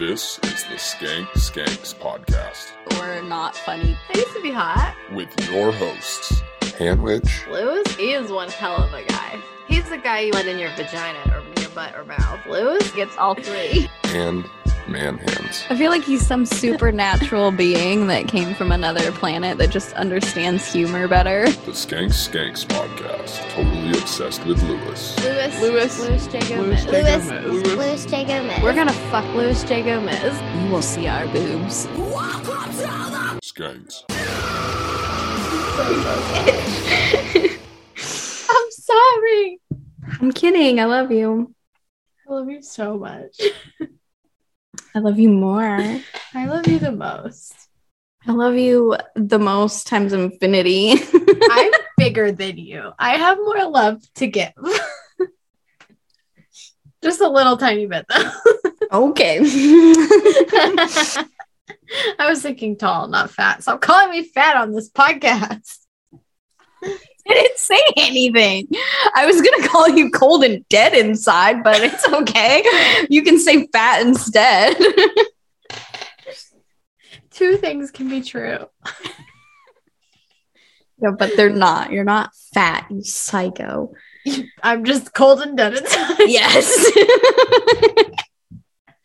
This is the Skank Skanks podcast Or not funny. I used to be hot. with your hosts, Hanwich Luis, he is one hell of a guy. He's the guy you let in your vagina or your butt or mouth. Luis gets all three. and Manhands. I feel like he's some supernatural being that came from another planet that just understands humor better. The Skank Skanks podcast, totally obsessed with Luis. Luis. Luis. Luis J. Luis Gomez. J. Luis. Gomez. J. Gomez. We're gonna fuck Luis J. Gomez. You will see our boobs. Skanks. I'm sorry. I'm kidding. I love you. I love you so much. I love you more. I love you the most. I love you the most times infinity. I'm bigger than you. I have more love to give. Just a little tiny bit though. okay. I was thinking tall, not fat. Stop calling me fat on this podcast. I didn't say anything. I was gonna call you cold and dead inside, but it's okay. You can say fat instead. Two things can be true. no, but they're not. You're not fat, you psycho. I'm just cold and dead inside. Yes.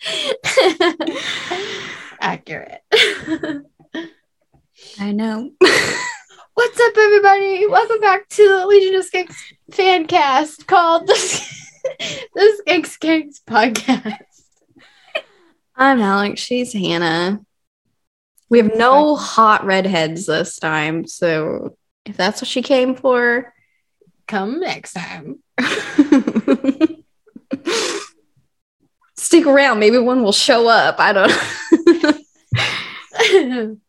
Accurate. I know. What's up, everybody? Welcome back to the Legion of Skanks fan cast called the, the Skank Skanks podcast. I'm Alex. She's Hannah. We have no hot redheads this time, so if that's what she came for, Come next time. stick around. Maybe one will show up. I don't.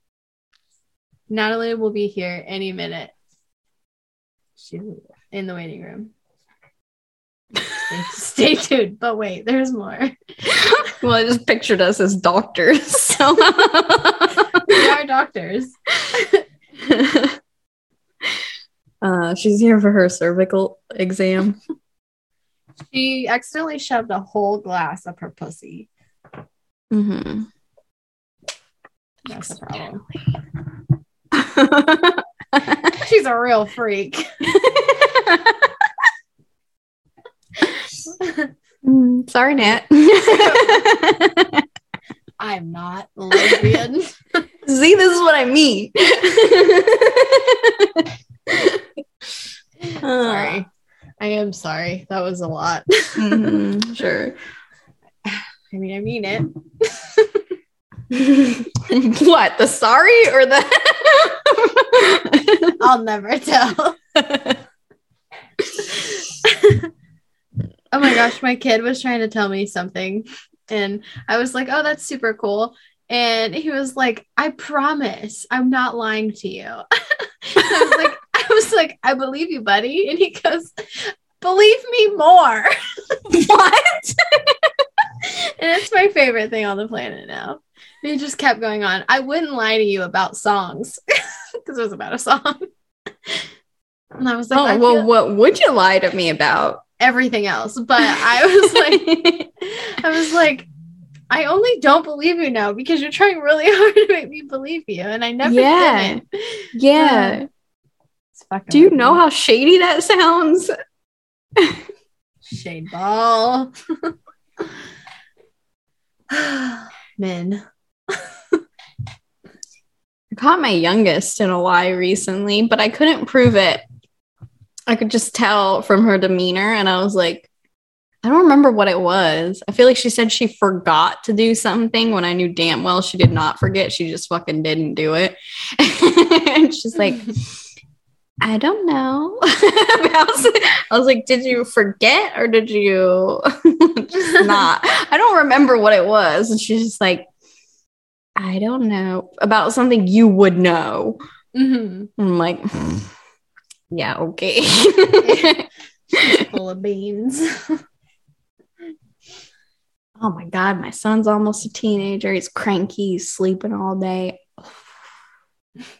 Natalie will be here any minute. She's in the waiting room. Stay, stay tuned. But wait, there's more. well, I just pictured us as doctors. So. We are doctors. uh, she's here for her cervical exam. She accidentally shoved a whole glass up her pussy. hmm That's the problem. She's a real freak. Mm, Sorry, Nat. I'm not lesbian. See, this is what I mean. sorry. I am sorry. That was a lot. Mhm, sure. I mean, I mean it. what? The sorry or the? I'll never tell. oh my gosh, my kid was trying to tell me something, and I was like, "Oh, that's super cool." And he was like, "I promise, I'm not lying to you." I was like, "I was like, I believe you, buddy." And he goes, "Believe me more." what? And it's my favorite thing on the planet now. And he just kept going on. I wouldn't lie to you about songs because it was about a song. And I was like, Oh I well, feel what would you lie to me about? everything else. But I was like, I was like, I only don't believe you now because you're trying really hard to make me believe you. And I never Yeah. did. yeah. It's fucking Do you weird. know how shady that sounds? Shade ball. Men. I caught my youngest in a lie recently, but I couldn't prove it. I could just tell from her demeanor, and I was like, I don't remember what it was. I feel like she said she forgot to do something when I knew damn well she did not forget. She just fucking didn't do it. and she's like, I don't know. I, was, I was like, Did you forget or did you just not? I don't remember what it was. And she's just like, I don't know about something you would know. Mhm. I'm like, yeah, okay. Full of beans. oh my God, my son's almost a teenager. He's cranky, he's sleeping all day.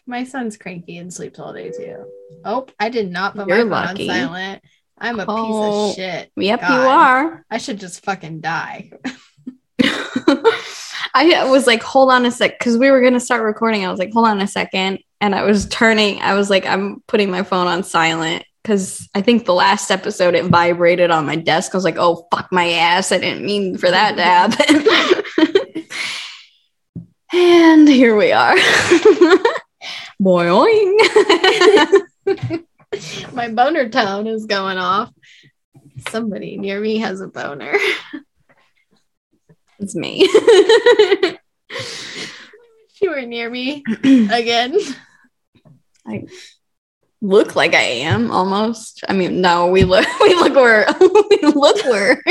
My son's cranky and sleeps all day too. Oh, I did not put You're my phone lucky. on silent. I'm a Oh. piece of shit. Yep, you are. I should just fucking die. I was like, hold on a sec, because we were gonna start recording. I was like, hold on a second, and I was turning. I was like, I'm putting my phone on silent because I think the last episode it vibrated on my desk. I was like, oh fuck my ass! I didn't mean for that to happen. and here we are. Boing. My boner tone is going off. Somebody near me has a boner. it's me. You were near me again. I look like I am almost. I mean, no, we look we look where we look where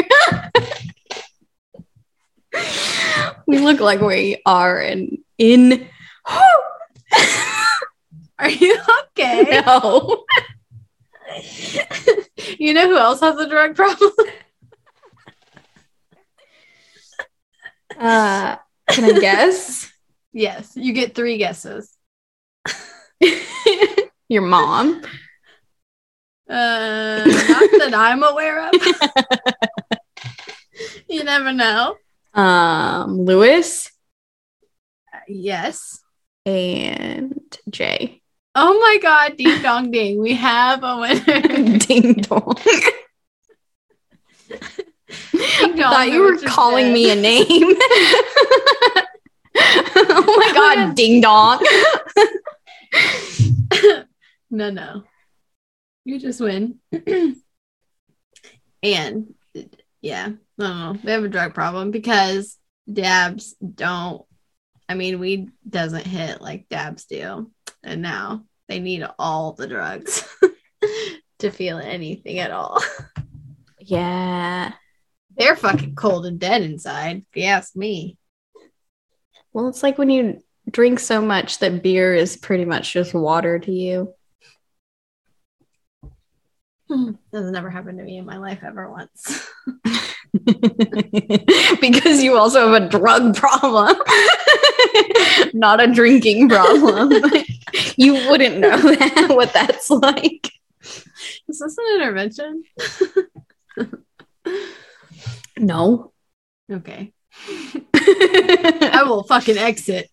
we look like we are in in Are you okay? no. you know who else has a drug problem? Uh can I guess? yes, you get three guesses. Your mom. Uh, not that I'm aware of. you never know. Um Lewis Uh, yes. and Jay. Oh my god, ding dong ding. We have a winner. Ding dong. I thought you were calling me a name. oh my god, ding dong. no, no. You just win. and yeah, I don't know. They have a drug problem because dabs don't. I mean, weed doesn't hit like dabs do, and now they need all the drugs to feel anything at all. Yeah. They're fucking cold and dead inside. If you ask me. Well, it's like when you drink so much that beer is pretty much just water to you. Hmm. That's never happened to me in my life ever once. because you also have a drug problem, not a drinking problem. you wouldn't know that, what that's like. Is this an intervention? No. Okay. I will fucking exit.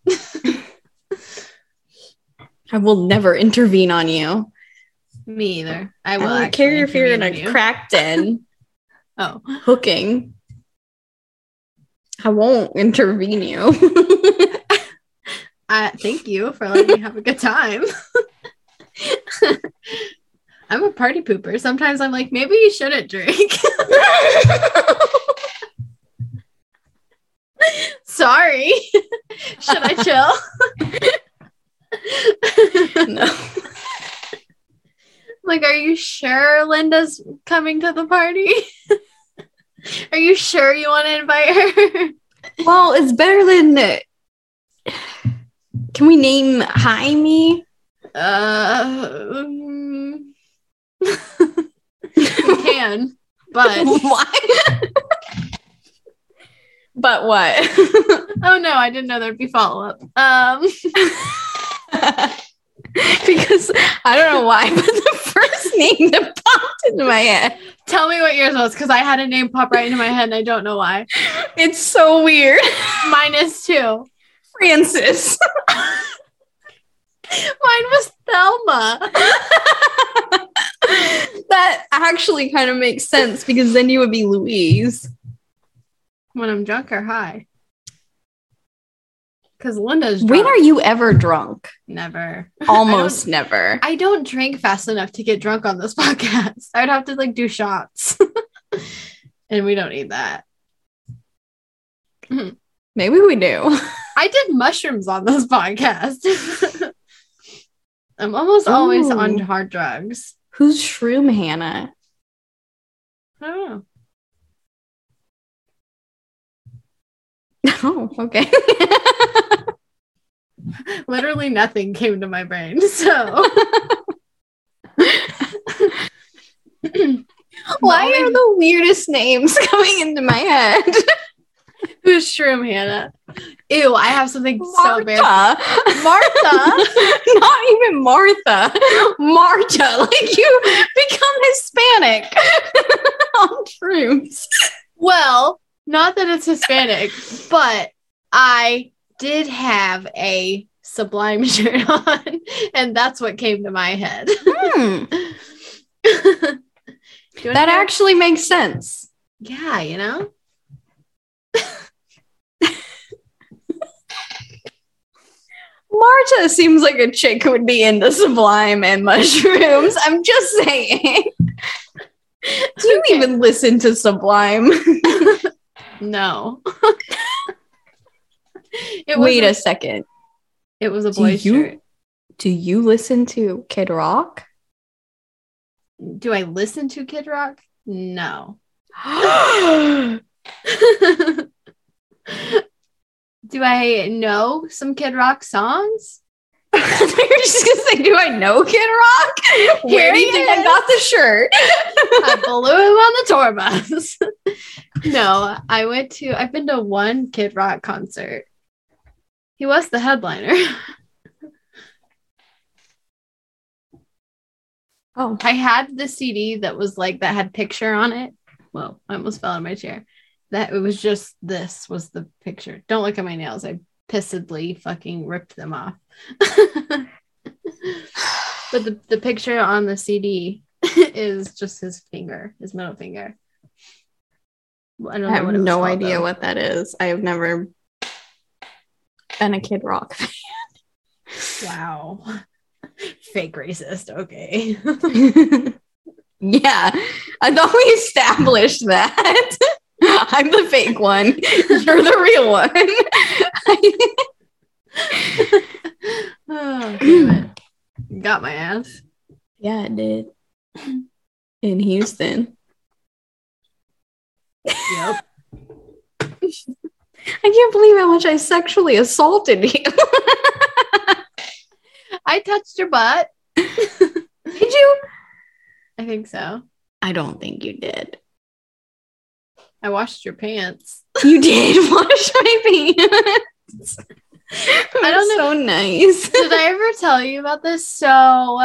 I will never intervene on you. Me either. I I will don't actually care in a you. crack den Oh, hooking. I won't intervene you. I thank you for letting me have a good time. I'm a party pooper. Sometimes I'm like, maybe you shouldn't drink. Sorry. Should I chill? no. Like, are you sure Linda's coming to the party? are you sure you want to invite her? Well, it's better than. Can we name Jaime? Uh, can, but what? but what? oh no, I didn't know there'd be follow up. Um, because I don't know why, but the name that popped into my head. tell me what yours was because I had a name pop right into my head and I don't know why. It's so weird. Mine is too. Francis. Mine was Thelma. that actually kind of makes sense because then you would be Louise. When I'm drunk or high. Because Linda's drunk. When are you ever drunk? Never. Almost never. I don't drink fast enough to get drunk on this podcast. I'd have to like do shots. and we don't need that. Maybe we do. I did mushrooms on this podcast. I'm almost always on hard drugs. Who's Shroom Hannah? I don't know. Oh, okay. Literally nothing came to my brain. So Why are the weirdest names coming into my head? who's Shroom Hannah? Ew, I have something so bad. Martha. Martha. Not even Martha. Marta. Like you become Hispanic on shrooms. Well, not that it's Hispanic, but I did have a Sublime shirt on, and that's what came to my head. Hmm, Do you wanna that hear- actually makes sense. yeah, you know? Marta seems like a chick who would be into sublime and mushrooms. I'm just saying. Do you Okay. even listen to Sublime? No. Wait a, a second. it was a Do you- shirt. Do you listen to Kid Rock? Do I listen to Kid Rock? No. Do I know some Kid Rock songs? You're just gonna say, "Do I know Kid Rock?" Where do you think I got the shirt? I blew him on the tour bus. no, I went to, I've been to one Kid Rock concert. He was the headliner. oh, I had the CD that was like, that had picture on it. Well, I almost fell out of my chair. That it was just this was the picture. Don't look at my nails. I pissedly fucking ripped them off. but the, the picture on the CD is just his finger, his middle finger. I don't I have no called, idea though. what that is. I have never been a Kid Rock fan. Wow. Fake racist. Okay. yeah, I thought we established that. I'm the fake one. You're the real one. Oh, damn it. Got my ass. yeah, it did. In Houston. Yep. I can't believe how much I sexually assaulted you. I touched your butt. did you? I think so. I don't think you did. I washed your pants. You did wash my pants. I don't So nice. Did I ever tell you about this? So,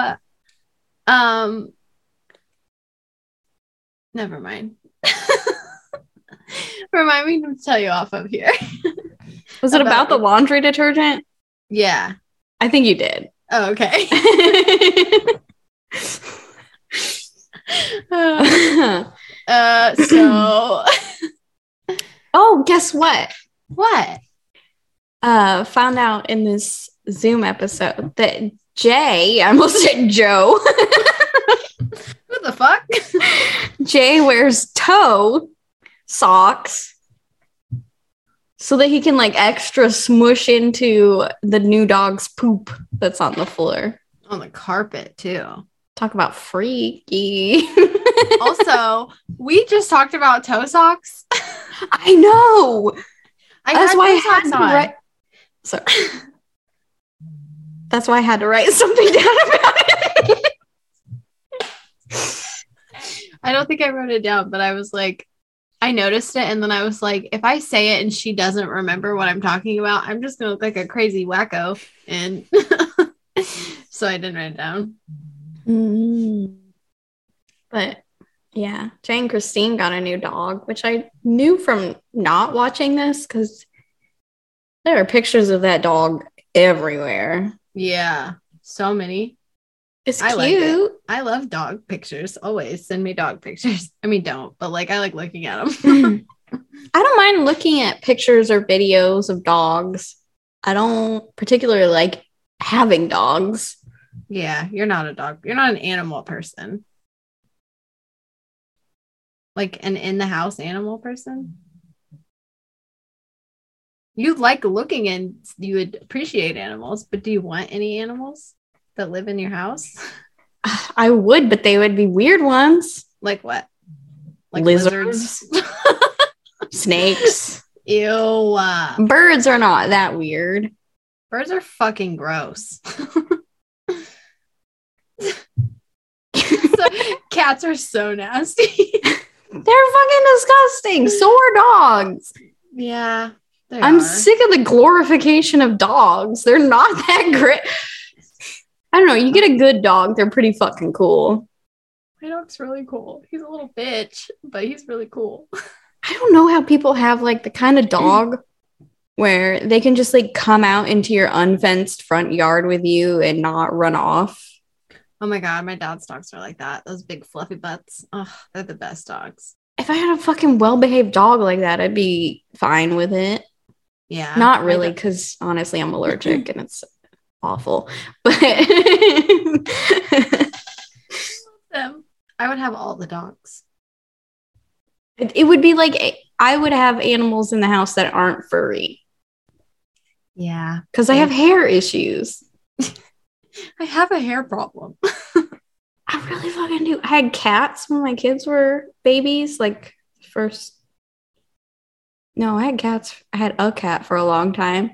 um, never mind. Remind me to tell you off of here. Was it about About- the laundry detergent? Yeah. I think you did. Oh, okay. uh, so oh, guess what? what? Uh, found out in this Zoom episode that Jay, I almost said Joe, What the fuck? Jay wears toe socks so that he can like extra smush into the new dog's poop that's on the floor. On the carpet too. Talk about freaky. Also, we just talked about toe socks. I know. I That's why I toe had socks to write. Sorry. That's why I had to write something down about it. I don't think I wrote it down, but I was like, I noticed it, and then I was like, if I say it and she doesn't remember what I'm talking about, I'm just gonna look like a crazy wacko. And so I didn't write it down. Mm. But yeah, Jay and Christine got a new dog, which I knew from not watching this because there are pictures of that dog everywhere. Yeah, so many. It's I cute. like it. I love dog pictures. Always send me dog pictures. I mean, don't, but like I like looking at them. I don't mind looking at pictures or videos of dogs. I don't particularly like having dogs. yeah, you're not a dog. You're not an animal person. Like an in the house animal person. You like looking and you would appreciate animals, but do you want any animals that live in your house? I would, but they would be weird ones. Like what? Like Lizards. lizards? Snakes. Ew. uh, Birds are not that weird. birds are fucking gross. So- cats are so nasty. They're fucking disgusting. So are dogs. yeah. They I'm are. sick of the glorification of dogs. They're not that great. I don't know. You get a good dog, they're pretty fucking cool. My dog's really cool. He's a little bitch, but he's really cool. I don't know how people have like the kind of dog where they can just like come out into your unfenced front yard with you and not run off. Oh my god, my dad's dogs are like that. Those big fluffy butts. Oh, they're the best dogs. If I had a fucking well behaved dog like that, I'd be fine with it. Yeah. Not really, because honestly, I'm allergic and it's awful. But. Um, I would have all the dogs. it it would be like eh, I would have animals in the house that aren't furry Yeah. because I have hair issues. I have a hair problem. I really fucking do. I had cats when my kids were babies, like first. No, I had cats. I had a cat for a long time.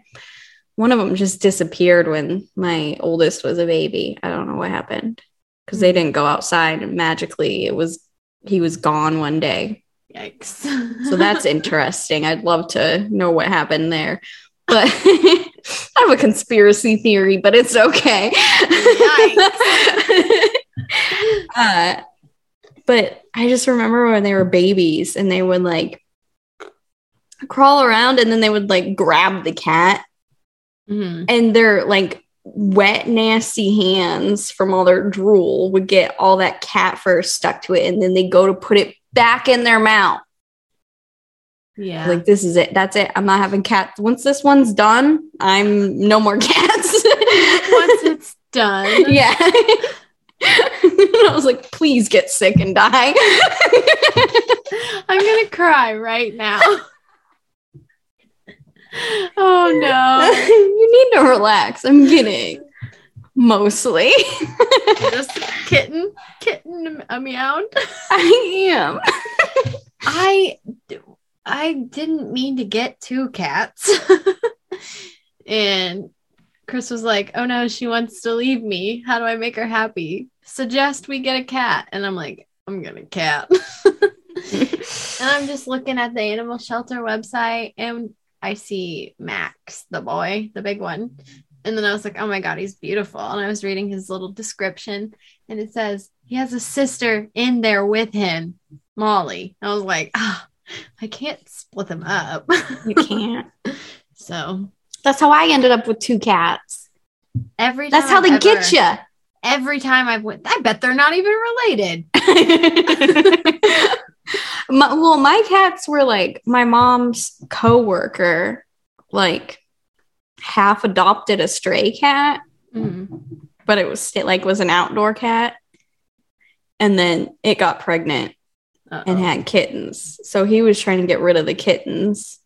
One of them just disappeared when my oldest was a baby. I don't know what happened because they didn't go outside and magically it was he was gone one day. Yikes. So that's interesting. I'd love to know what happened there. But I have a conspiracy theory, but it's okay. uh, but I just remember when they were babies and they would like crawl around and then they would like grab the cat Mhm. and their like wet, nasty hands from all their drool would get all that cat fur stuck to it and then they go to put it back in their mouth. Yeah. Like this is it. That's it. I'm not having cats. Once this one's done, I'm no more cats. Once it's done. yeah. I was like, please get sick and die. I'm gonna cry right now. oh no. you need to relax. I'm kidding. Mostly. Just kitten, kitten a uh, meowed. I am. I I didn't mean to get two cats. and Chris was like, "Oh no, she wants to leave me. How do I make her happy? Suggest we get a cat." And I'm like, "I'm going to cat." and I'm just looking at the animal shelter website and I see Max, the boy, the big one. And then I was like, oh my God, he's beautiful. And I was reading his little description and it says he has a sister in there with him, Molly. I was like, ah, I can't split them up. You can't. so That's how I ended up with two cats. every time That's how I've they ever- get you. Every time I've went, I bet they're not even related. my, well, my cats were like my mom's coworker, like half adopted a stray cat, Mhm. but it was still like was an outdoor cat, and then it got pregnant and Uh-oh. had kittens. So he was trying to get rid of the kittens.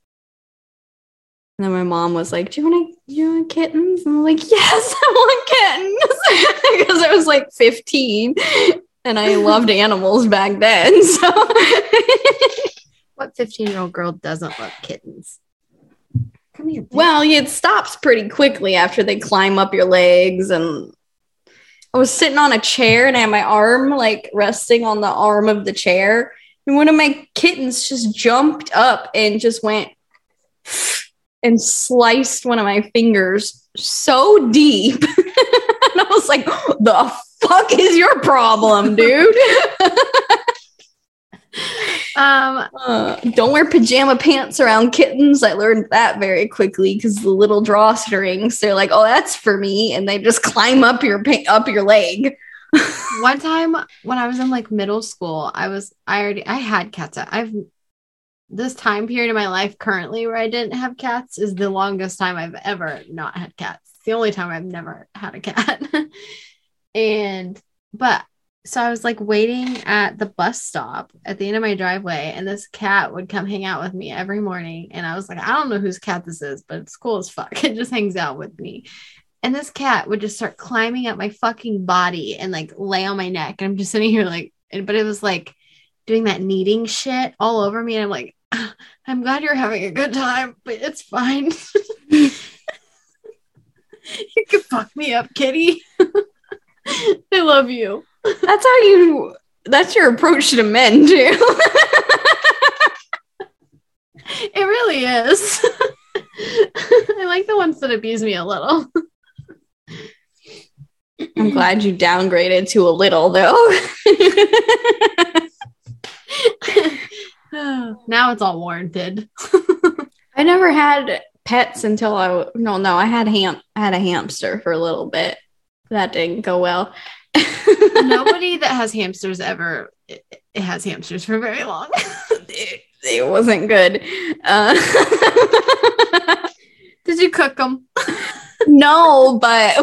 And then my mom was like, "Do you want to? You want kittens?" And I'm like, "Yes, I want kittens," because I was like 15, and I loved animals back then. So What 15 year old girl doesn't love kittens? Come here. Well, it stops pretty quickly after they climb up your legs. And I was sitting on a chair and I had my arm like resting on the arm of the chair. And one of my kittens just jumped up and just went and sliced one of my fingers so deep. and I was like, the fuck is your problem, dude? um, Uh, don't wear pajama pants around kittens. I learned that very quickly because the little drawstrings, they're like, oh, that's for me. And they just climb up your pa- up your leg. one time when I was in like middle school, I was I already I had cats. I've this time period in my life currently where I didn't have cats is the longest time I've ever not had cats. It's the only time I've never had a cat. and but so I was like waiting at the bus stop at the end of my driveway, and this cat would come hang out with me every morning. And I was like, I don't know whose cat this is, but it's cool as fuck. It just hangs out with me. And this cat would just start climbing up my fucking body and like lay on my neck. And I'm just sitting here like, but it was like doing that kneading shit all over me. And I'm like, "Ah, I'm glad you're having a good time, but it's fine. you can fuck me up, kitty. I love you. That's how you, that's your approach to men, too. It really is. I like the ones that abuse me a little. I'm glad you downgraded to a little, though. now it's all warranted. I never had pets until I no no I had ham I had a hamster for a little bit. That didn't go well. Nobody that has hamsters ever it, it has hamsters for very long. it, it wasn't good. Uh, Did you cook them? no, but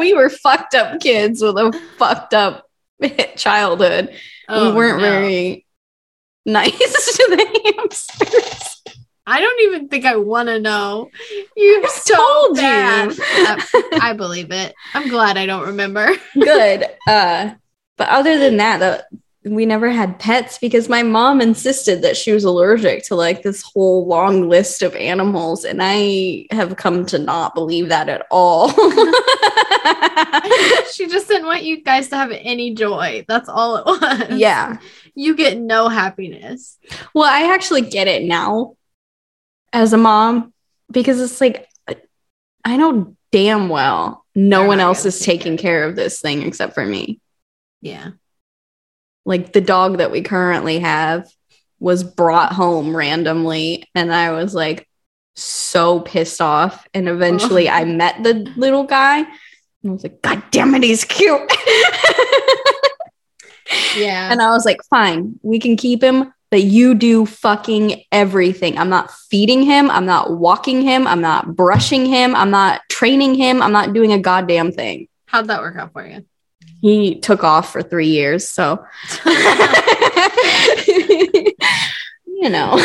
we were fucked up kids with a fucked up childhood. we weren't very nice to the hamsters. I don't even think I want to know. You I so told you. Uh, I believe it. I'm glad I don't remember. Good. Uh, but other than that, we never had pets because my mom insisted that she was allergic to like this whole long list of animals, and I have come to not believe that at all. she just didn't want you guys to have any joy. That's all it was. yeah. You get no happiness. Well, I actually get it now as a mom because it's like I know damn well no They're one else is taking care of this thing except for me. Yeah. Like the dog that we currently have was brought home randomly and I was like so pissed off and eventually I met the little guy and I was like god damn it he's cute. Yeah. And I was like, fine, we can keep him, but you do fucking everything. I'm not feeding him. I'm not walking him. I'm not brushing him. I'm not training him. I'm not doing a goddamn thing. How'd that work out for you? He took off for three years. So, you know.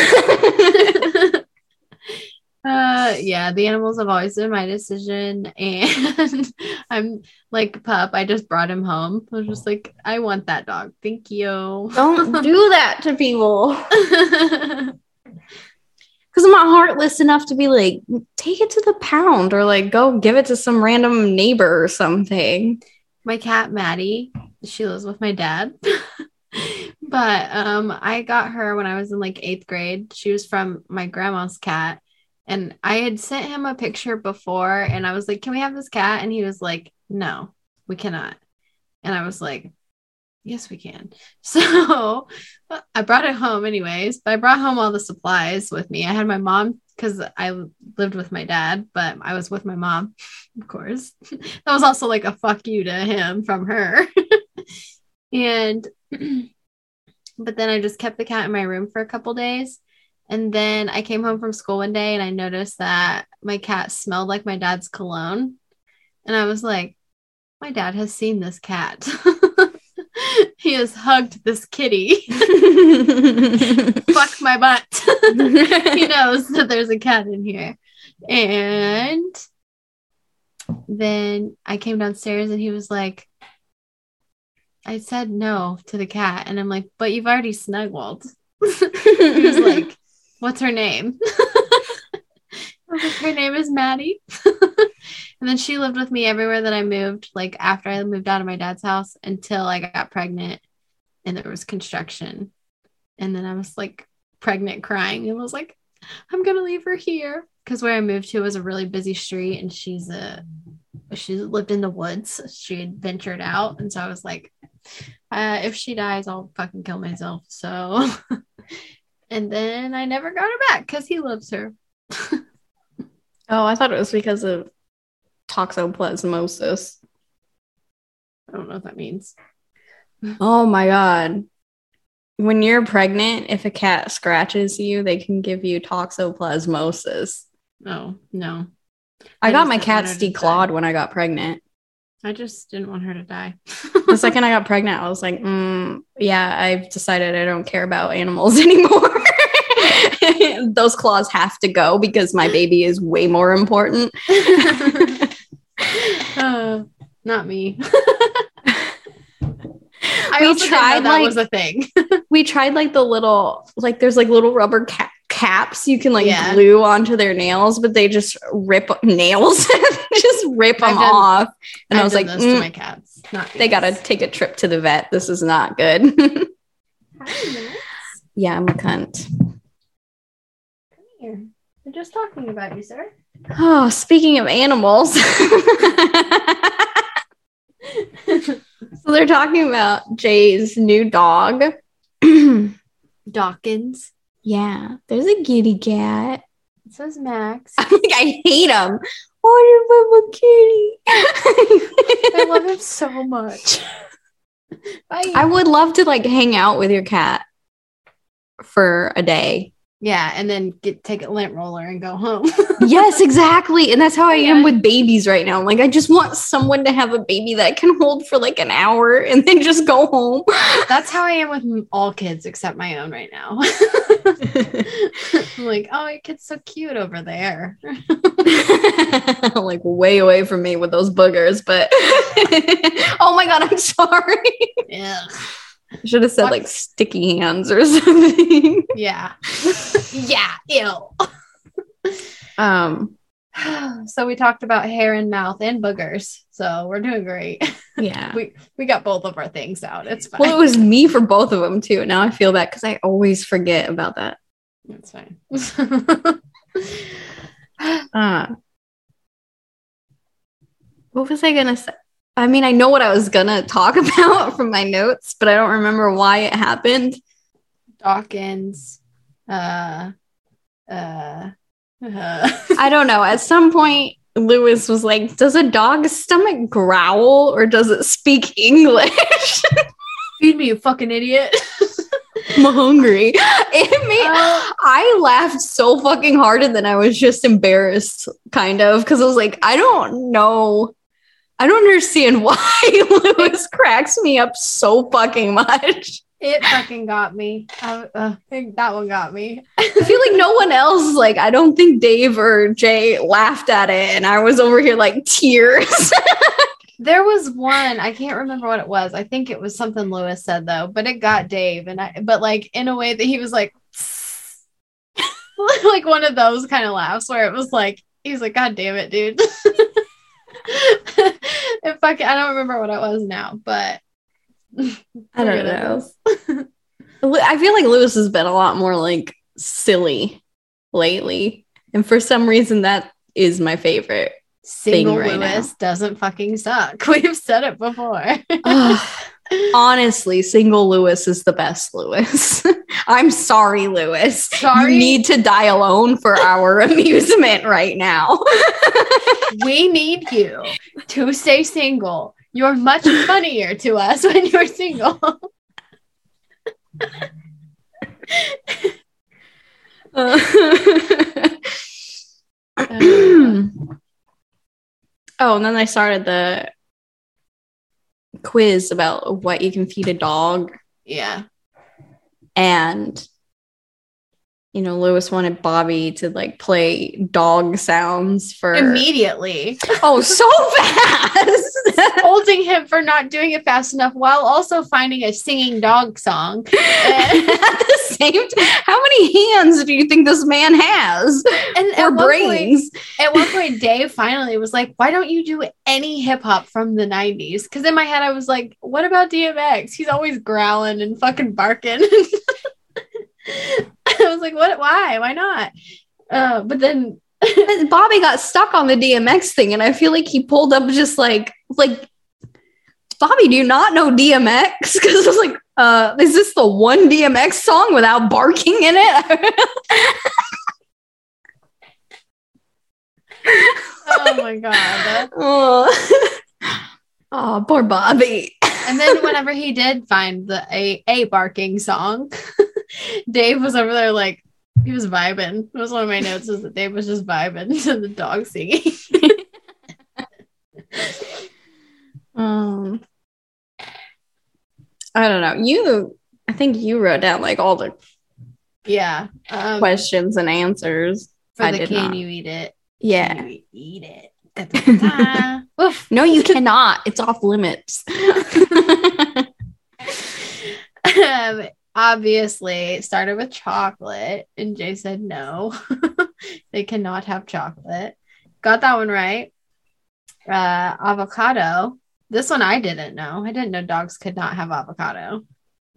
uh yeah, the animals have always been my decision. And I'm like pup, I just brought him home. I was just like, I want that dog. Thank you. Don't do that to people. Because I'm not heartless enough to be like, take it to the pound or like go give it to some random neighbor or something. my cat Maddie, she lives with my dad. but um I got her when I was in like 8th grade. She was from my grandma's cat and I had sent him a picture before and I was like, "Can we have this cat?" and he was like, "No, we cannot." And I was like, "Yes, we can." So I brought it home anyways, but I brought home all the supplies with me. I had my mom cuz I lived with my dad, but I was with my mom, of course. that was also like a fuck you to him from her. and but then I just kept the cat in my room for a couple days. And then I came home from school one day and I noticed that my cat smelled like my dad's cologne. And I was like, my dad has seen this cat. he has hugged this kitty. Fuck my butt. he knows that there's a cat in here. And then I came downstairs and he was like, I said no to the cat. And I'm like, but you've already snuggled. he was like, what's her name? I was like, her name is Maddie. and then she lived with me everywhere that I moved, like after I moved out of my dad's house until I got pregnant and there was construction. And then I was like pregnant crying and was like, I'm gonna leave her here. Because where I moved to was a really busy street and she's a she lived in the woods. She had ventured out. And so I was like, uh, if she dies, I'll fucking kill myself. So and then I never got her back because he loves her. Oh, I thought it was because of toxoplasmosis. I don't know what that means. Oh my god. When you're pregnant, if a cat scratches you, they can give you toxoplasmosis. Oh no. I, I got my didn't cat want her to declawed when I got pregnant. I just didn't want her to die. The second I got pregnant, I was like, mm, yeah, I've decided I don't care about animals anymore. Those claws have to go because my baby is way more important. Uh, not me. I We also tried, that like- was a thing. we tried like the little like there's like little rubber ca- caps you can like Yeah. glue onto their nails but they just rip nails just rip them done- off and i I've was like "Mm, to my cats. Not they gotta take a trip to the vet this is not good Hi, yeah i'm a cunt Come here. We're just talking about you, sir. oh speaking of animals so they're talking about jay's new dog Dawkins. yeah there's a giddy cat It says Max. I'm like, I hate him. Oh, I I love him so much. Bye. I would love to like hang out with your cat for a day. Yeah, and then get take a lint roller and go home. Yes, exactly. And that's how I Yeah. am with babies right now. Like, I just want someone to have a baby that I can hold for like an hour and then just go home. That's how I am with all kids except my own right now. I'm like, oh, your kid's so cute over there. like, way away from me with those boogers. But oh my God, I'm sorry. Yeah. Should have said like sticky hands or something. Yeah. yeah. Ew. Um, so we talked about hair and mouth and boogers. So we're doing great. yeah. We we got both of our things out. It's fine. Well, it was me for both of them too. Now I feel bad because I always forget about that. That's fine. Uh, what was I gonna say? I mean, I know what I was gonna talk about from my notes, but I don't remember why it happened. Dawkins. Uh uh, uh I don't know. At some point, Luis was like, "Does a dog's stomach growl or does it speak English?" feed me, you fucking idiot. I'm hungry. It made Uh, I laughed so fucking hard and then I was just embarrassed, kind of, because I was like, I don't know. I don't understand why Luis cracks me up so fucking much. it fucking got me. I, uh, think that one got me. I feel like no one else, like, I don't think Dave or Jay laughed at it, and I was over here like tears. There was one, I can't remember what it was. I think it was something Luis said though, but it got Dave and I but like in a way that he was like like one of those kind of laughs where it was like he was like, God damn it, dude. If I can, I don't remember what it was now, but I don't know. I feel like Luis has been a lot more like silly lately, and for some reason, that is my favorite. Single right Luis doesn't fucking suck. We've said it before. Ugh. Honestly, single Luis is the best Luis. I'm sorry, Luis. Sorry. You need to die alone for our amusement right now. we need you to stay single. You're much funnier to us when you're single. Uh. oh, and then I started the quiz about what you can feed a dog. yeah. And, you know, Luis wanted Bobby to like play dog sounds for. Immediately Oh, so fast. holding him for not doing it fast enough while also finding a singing dog song. At the same time, how many hands do you think this man has? And Or at one, point, brains? at one point, Dave finally was like, Why don't you do any hip hop from the 90s? Because in my head, I was like, What about DMX? He's always growling and fucking barking. I was like, What? Why? Why not? Uh, but then Bobby got stuck on the DMX thing, and I feel like he pulled up just like like Bobby, do you not know DMX? Because I was like, uh, is this the one DMX song without barking in it? Oh my god. oh. oh, poor Bobby. And then whenever he did find the a, a barking song, Dave was over there like he was vibing. It was one of my notes is that Dave was just vibing to the dog singing. Um, I don't know. You, I think you wrote down like all the yeah. Um, questions and answers. for I the can not. you eat it? Yeah. Can you eat it? Oof. No, you cannot. It's off limits. um, obviously it started with chocolate and jay said no. They cannot have chocolate. Got that one right. Uh avocado. This one i didn't know. I didn't know dogs could not have avocado.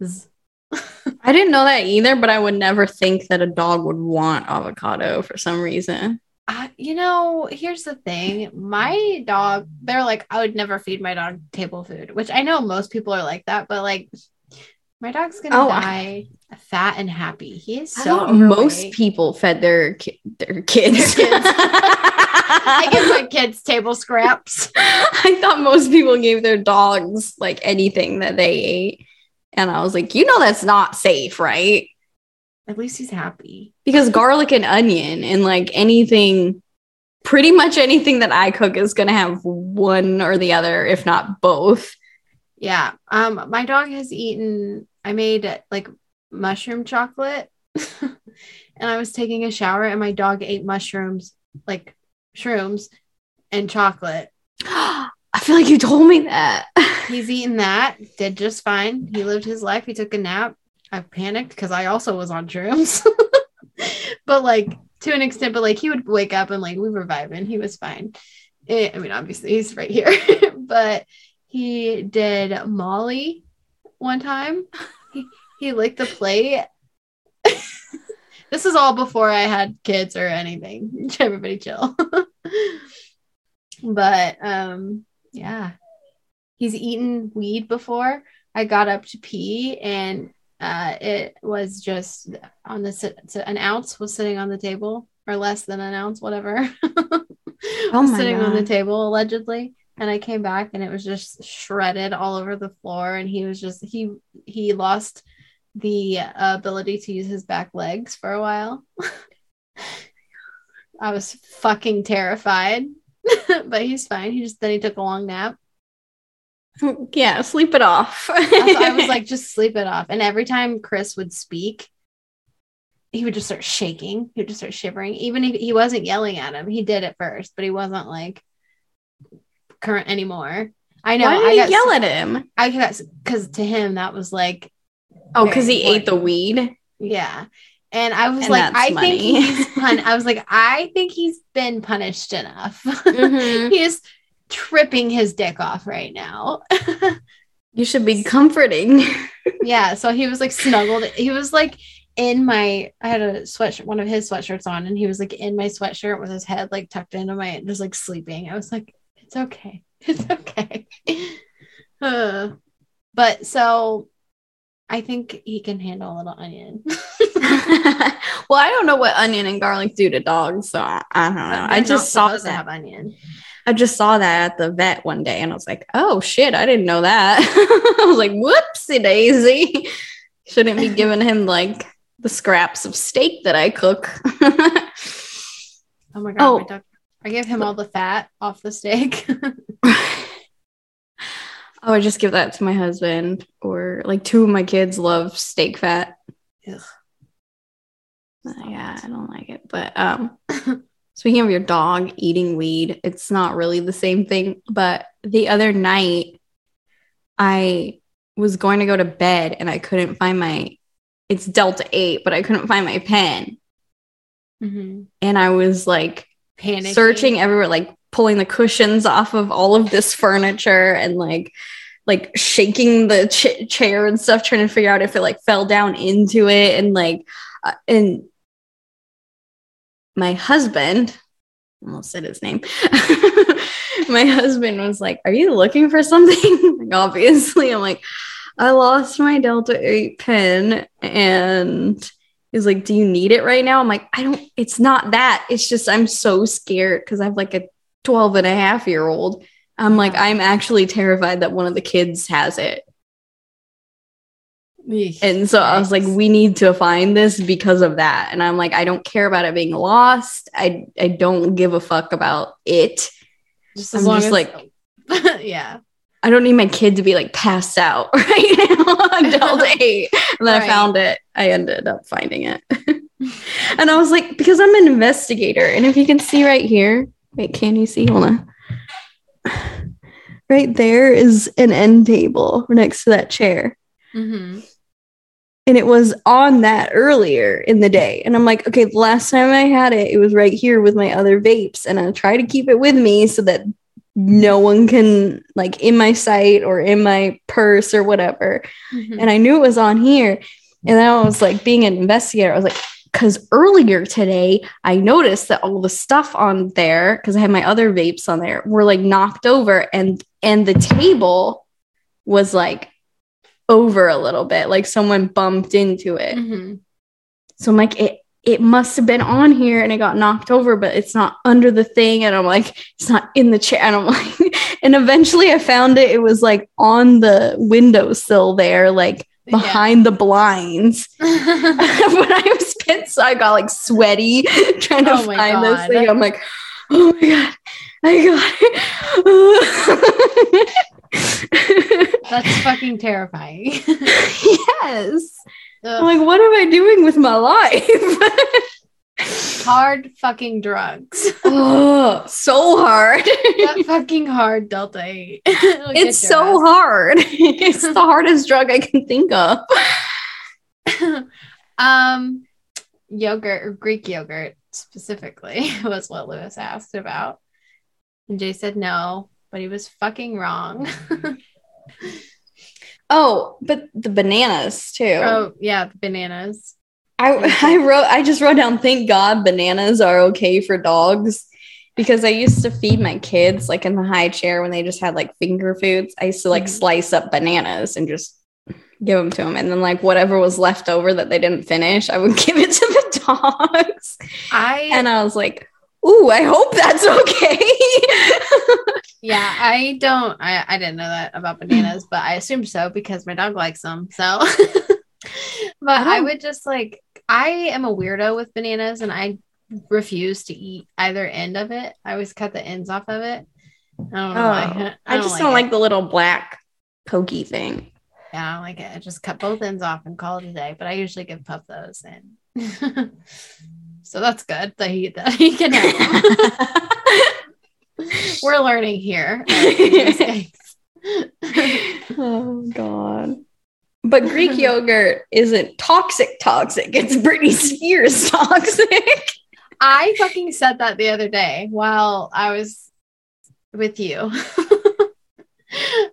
I didn't know that either, but I would never think that a dog would want avocado for some reason. uh, you know here's the thing. My dog they're like i would never feed my dog table food which i know most people are like that but like My dog's gonna Oh, I- die fat and happy. He is so most people fed their ki- their kids. Their kids. I give my kids table scraps. I thought most people gave their dogs like anything that they ate. And I was like, you know, that's not safe, right? At least he's happy. Because garlic and onion and like anything, pretty much anything that I cook is to have one or the other, if not both. Yeah. Um, my dog has eaten. I made like mushroom chocolate, and I was taking a shower, and my dog ate mushrooms, like shrooms, and chocolate. I feel like you told me that. He's eaten that. Did just fine. He lived his life. He took a nap. I panicked because I also was on shrooms, but like to an extent. But like he would wake up and like we were vibing. He was fine. Eh, I mean, obviously he's right here, but he did Molly one time. He, he licked the plate. this is all before I had kids or anything. Everybody chill. but um, yeah, he's eaten weed before. I got up to pee and uh, it was just on the an ounce was sitting on the table or less than an ounce, whatever. Oh sitting on the table allegedly. And I came back and it was just shredded all over the floor. And he was just he he lost the uh, ability to use his back legs for a while. I was fucking terrified, but he's fine. He just then he took a long nap. yeah, sleep it off. I, I was like, just sleep it off. And every time Chris would speak, he would just start shaking. He would just start shivering. Even if he wasn't yelling at him, he did at first, but he wasn't like current anymore. I know. why did I got, yell at him? I got because to him that was like, Oh, because he ate the weed. yeah. And I was And like, I money. think he's pun. I was like, I think he's been punished enough. Mhm. he is tripping his dick off right now. You should be comforting. yeah so he was like snuggled he was like in my i had a sweatshirt one of his sweatshirts on and he was like in my sweatshirt with his head like tucked into my just like sleeping i was like it's okay it's okay Uh, but so i think he can handle a little onion well, I don't know what onion and garlic do to dogs, so I, I don't know. I They're not just saw that. have onion I just saw that at the vet one day, and I was like, "Oh shit, I didn't know that." I was like, "Whoopsie daisy!" Shouldn't be giving him like the scraps of steak that I cook. oh my god Oh. my dog i gave him all the fat off the steak Oh, I would just give that to my husband, or like two of my kids love steak fat. Ugh. Uh, yeah, I don't like it. But um, speaking of your dog eating weed, it's not really the same thing. But the other night, I was going to go to bed and I couldn't find my. It's Delta Eight, but I couldn't find my pen, Mhm. and I was like Panicking. searching everywhere, like pulling the cushions off of all of this furniture and like like shaking the ch- chair and stuff, trying to figure out if it like fell down into it and like uh, and my husband almost said his name. my husband was like, "Are you looking for something?" like, obviously, I'm like, "I lost my Delta Eight pen," and he's like, "Do you need it right now?" I'm like, "I don't. It's not that. It's just I'm so scared because I have like a 12 and a half year old. I'm like, I'm actually terrified that one of the kids has it." And so I was like, we need to find this because of that. And I'm like, I don't care about it being lost. I I don't give a fuck about it. just I'm as long just as like- yeah I don't need my kid to be like passed out right now Delta 8. And then I found it. I ended up finding it. and I was like, because I'm an investigator. And if you can see right here, wait, can you see? Hold on. Right there is an end table next to that chair. Mhm. and it was on that earlier in the day. And I'm like, okay, the last time I had it, it was right here with my other vapes, and I try to keep it with me so that no one can like in my sight or in my purse or whatever. Mhm. And I knew it was on here, and then I was like, being an investigator, I was like. Because earlier today, I noticed that all the stuff on there, because I had my other vapes on there, were like knocked over, and and the table was like over a little bit, like someone bumped into it. Mhm. So I'm like, it it must have been on here and it got knocked over, but it's not under the thing. And I'm like, it's not in the chair. And I'm like, and eventually I found it. It was like on the windowsill there, like behind the blinds. when I was pissed, so I got like sweaty trying to Oh find this thing. I'm like, oh my god, I got it. That's fucking terrifying. yes. I'm like, what am I doing with my life? hard fucking drugs. oh, so hard. that fucking hard Delta 8. It's so hard. it's the hardest drug I can think of. um, yogurt or Greek yogurt specifically was what Luis asked about. And Jay said no, but he was fucking wrong. Oh, but the bananas too. oh, yeah, the bananas. I I wrote I just wrote down thank God bananas are okay for dogs because I used to feed my kids like in the high chair when they just had like finger foods. I used to like Mhm. slice up bananas and just give them to them and then like whatever was left over that they didn't finish, I would give it to the dogs. I And I was like, "Ooh, I hope that's okay." Yeah, I don't. I, I didn't know that about bananas, but I assumed so because my dog likes them. So, but I, don't- would just like, I am a weirdo with bananas and I refuse to eat either end of it. I always cut the ends off of it. I don't know why. Oh, I just don't it. like the little black pokey thing. Yeah, I don't like it. I just cut both ends off and call it a day. But I usually give Pup those, and so that's good that he that he can have. them. We're learning here. Oh god. But Greek yogurt isn't toxic toxic. It's Britney Spears toxic. I fucking said that the other day while I was with you.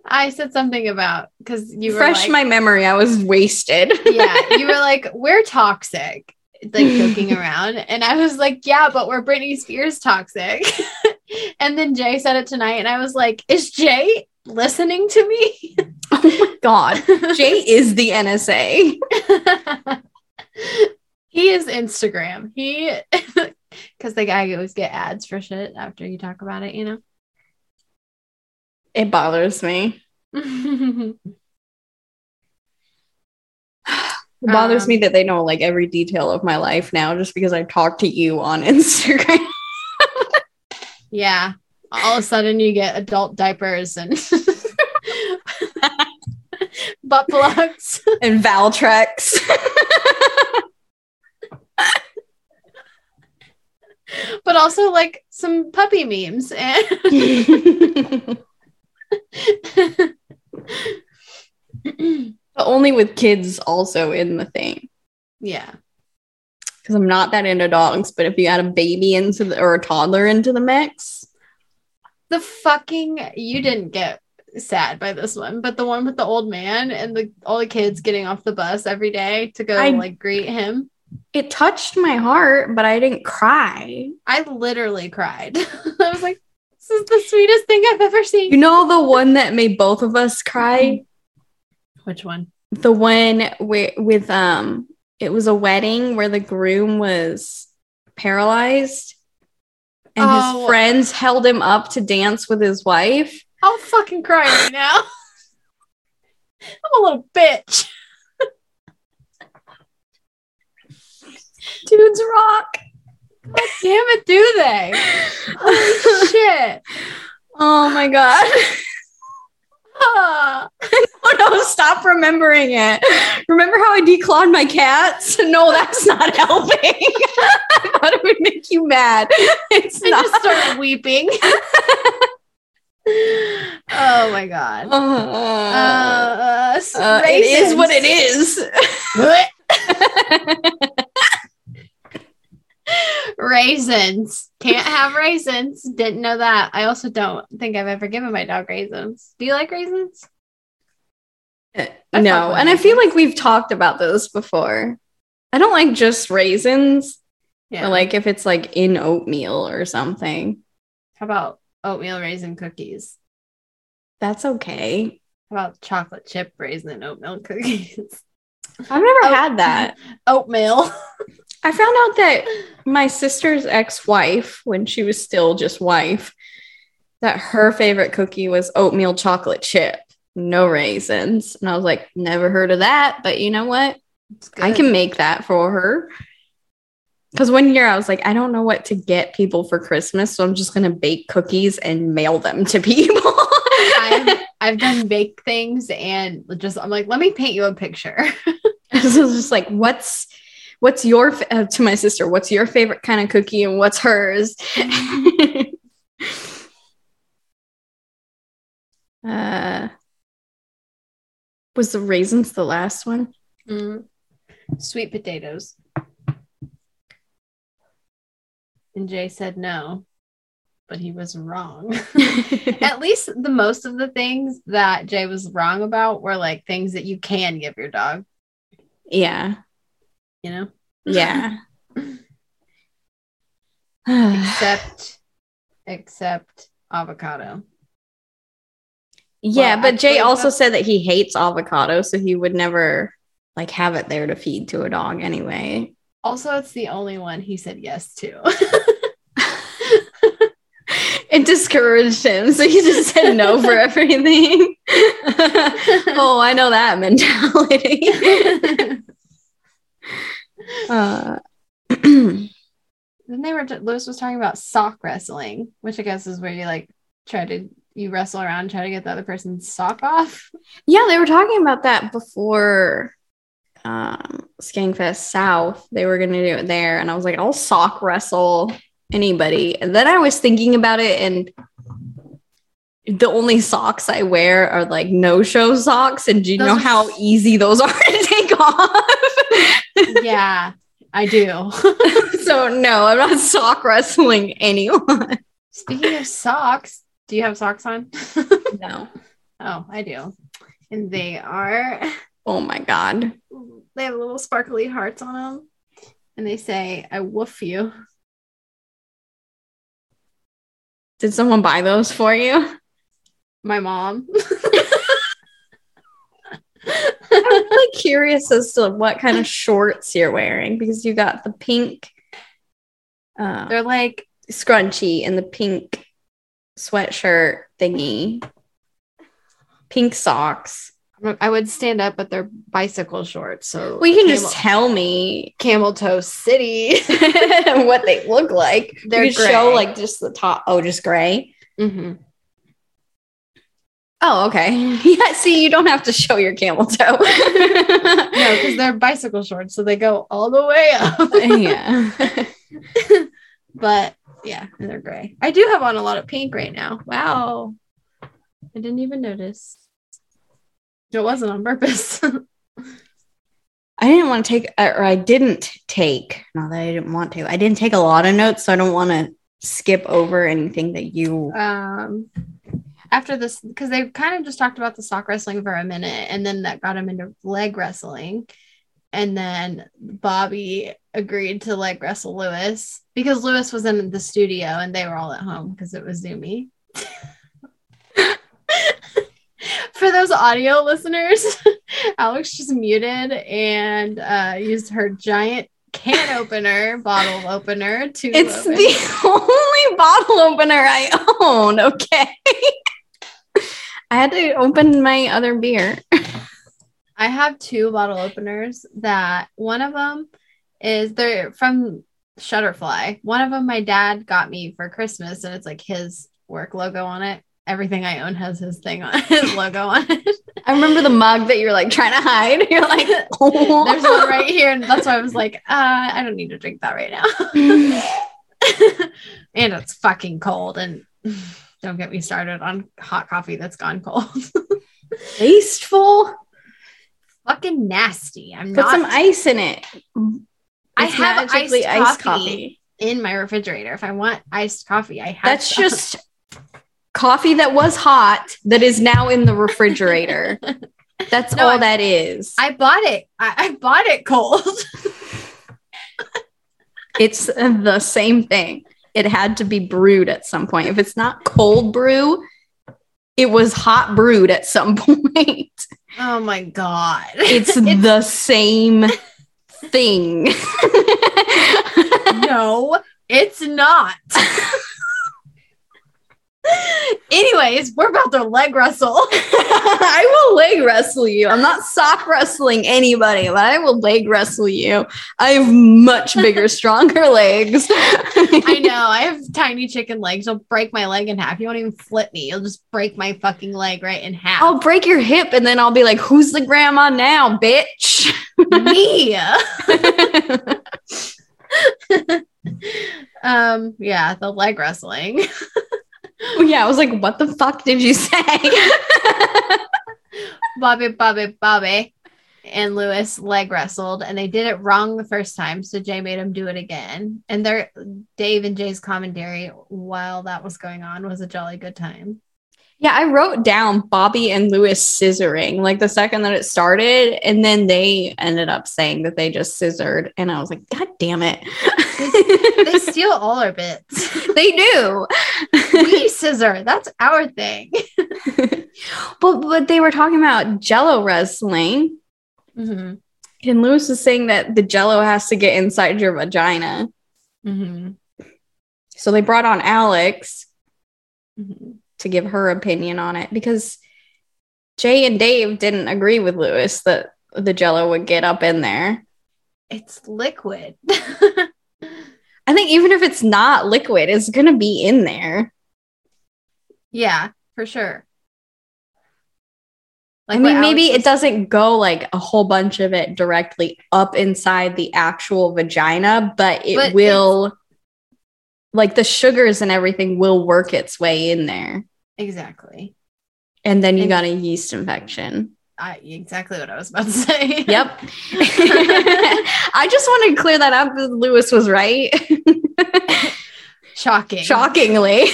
I said something about because you were Fresh like, my memory. I was wasted. yeah, you were like, we're toxic, like joking around. And I was like, yeah, but we're Britney Spears toxic. and then Jay said it tonight, and I was like, is Jay listening to me? oh my god. Jay is the NSA. he is Instagram. He because the guy always get ads for shit after you talk about it, you know. It bothers me. It bothers Um, me that they know like every detail of my life now just because I talk to you on Instagram. yeah. All of a sudden you get adult diapers and butt plugs. and Valtrex. but also like some puppy memes and but only with kids also in the thing. yeah Because I'm not that into dogs, but if you add a baby into the or a toddler into the mix, the fucking you didn't get sad by this one but the one with the old man and the all the kids getting off the bus every day to go I- like greet him it touched my heart, but I didn't cry. i literally cried i was like this is the sweetest thing i've ever seen You know the one that made both of us cry? Mm-hmm. Which one The one with, with um it was a wedding where the groom was paralyzed and Oh. his friends held him up to dance with his wife. i'll fucking cry right now i'm a little bitch Dudes rock. damn it do they holy shit Oh my god. Oh no, stop remembering it. Remember how I declawed my cats? No, that's not helping. I thought it would make you mad. It's I not. just started weeping. oh my god. Uh, Uh, uh, it is what it is. raisins. Can't have raisins. Didn't know that. I also don't think I've ever given my dog raisins. Do you like raisins? I no, and I feel like we've talked about this before. I don't like just raisins, Yeah. like if it's like in oatmeal or something. how about oatmeal raisin cookies? That's okay. How about chocolate chip raisin oatmeal cookies? I've never Oh. had that. Oatmeal. I found out that my sister's ex-wife, when she was still just wife, that her favorite cookie was oatmeal chocolate chip, no raisins. And I was like, never heard of that, but you know what? I can make that for her. Because one year I was like, I don't know what to get people for Christmas, so I'm just gonna bake cookies and mail them to people. I've, I've done bake things and just I'm like, let me paint you a picture. this is just like, what's what's your uh, to my sister? What's your favorite kind of cookie and what's hers? uh, was the raisins the last one? Mm. Sweet potatoes. And Jay said no, but he was wrong. At least the most of the things that Jay was wrong about were like things that you can give your dog, yeah, you know? yeah. except except avocado. Yeah, Well, but Jay also said that he hates avocado, so he would never like have it there to feed to a dog anyway. Also, it's the only one he said yes to. It discouraged him, so he just said no for everything. oh, I know that mentality. Uh, then they were Luis was talking about sock wrestling, which I guess is where you like try to you wrestle around, try to get the other person's sock off. yeah, they were talking about that before um, Skankfest South. They were going to do it there, and I was like, I'll sock wrestle anybody. And then I was thinking about it, and the only socks I wear are like no show socks. And do you Those know how easy those are to take off? Yeah, I do. so, no, I'm not sock wrestling anyone. Speaking of socks, do you have socks on? No. oh, I do. And they are Oh my God. they have little sparkly hearts on them. And they say, I woof you. Did someone buy those for you? My mom. I'm really curious as to what kind of shorts you're wearing because you got the pink uh, They're like scrunchy and the pink sweatshirt thingy, pink socks. I would stand up, but they're bicycle shorts. So Well, you can camel, just tell me camel toe city. what they look like. They're show like just the top. Oh, just gray. hmm Oh, okay. Yeah. See, you don't have to show your camel toe. No, because they're bicycle shorts, so they go all the way up. yeah. but yeah, and they're gray. I do have on a lot of pink right now. Wow. I didn't even notice. It wasn't on purpose. I didn't want to take, or I didn't take, not that I didn't want to, I didn't take a lot of notes, so I don't want to skip over anything that you. um after this because they kind of just talked about the sock wrestling for a minute and then that got him into leg wrestling and then bobby agreed to leg wrestle luis because luis was in the studio and they were all at home because it was zoomy for those audio listeners alex just muted and uh used her giant can opener bottle opener to It's open. the only bottle opener I own, okay? I had to open my other beer. I have two bottle openers that one of them is they're from Shutterfly. One of them my dad got me for Christmas and it's like his work logo on it. Everything I own has his thing on his logo on it. I remember the mug that you're like trying to hide. You're like, oh. There's one right here and that's why I was like, uh, I don't need to drink that right now. and it's fucking cold and don't get me started on hot coffee that's gone cold. Tasteful. fucking nasty. I'm Put not some ice in it. I have magically iced coffee. in my refrigerator. If I want iced coffee, I have. That's some. just coffee that was hot that is now in the refrigerator. That's No, all I- that is. I bought it. I, I bought it cold. it's the same thing. It had to be brewed at some point. If it's not cold brew, it was hot brewed at some point. Oh my god. It's the same thing. no, it's not. Anyways, we're about to leg wrestle. I will leg wrestle you. I'm not sock wrestling anybody, but I will leg wrestle you. I have much bigger, stronger legs. I know. I have tiny chicken legs. You'll break my leg in half. You won't even flip me. You'll just break my fucking leg right in half. I'll break your hip and then I'll be like, who's the grandma now, bitch? me. um, yeah, the leg wrestling. yeah, I was like, what the fuck did you say? Bobby, Bobby, Bobby, and Luis leg wrestled, and they did it wrong the first time. So Jay made him do it again. And their Dave and Jay's commentary while that was going on was a jolly good time. Yeah, I wrote down Bobby and Luis scissoring like the second that it started, and then they ended up saying that they just scissored, and I was like, God damn it! They steal all our bits. they do. we scissor. That's our thing. but but they were talking about Jello wrestling, Mm-hmm. and Luis was saying that the Jello has to get inside your vagina. Mm-hmm. So they brought on Alex Mm-hmm. To give her opinion on it because Jay and Dave didn't agree with Luis that the Jello would get up in there. It's liquid. I think even if it's not liquid, it's gonna be in there. yeah, for sure. I mean, maybe Alex it doesn't go like a whole bunch of it directly up inside the actual vagina, but it But will, like the sugars and everything will work its way in there. Exactly. And then you And- got a yeast infection. I, exactly what I was about to say. Yep. I just wanted to clear that up. Luis was right. Shocking. Shockingly,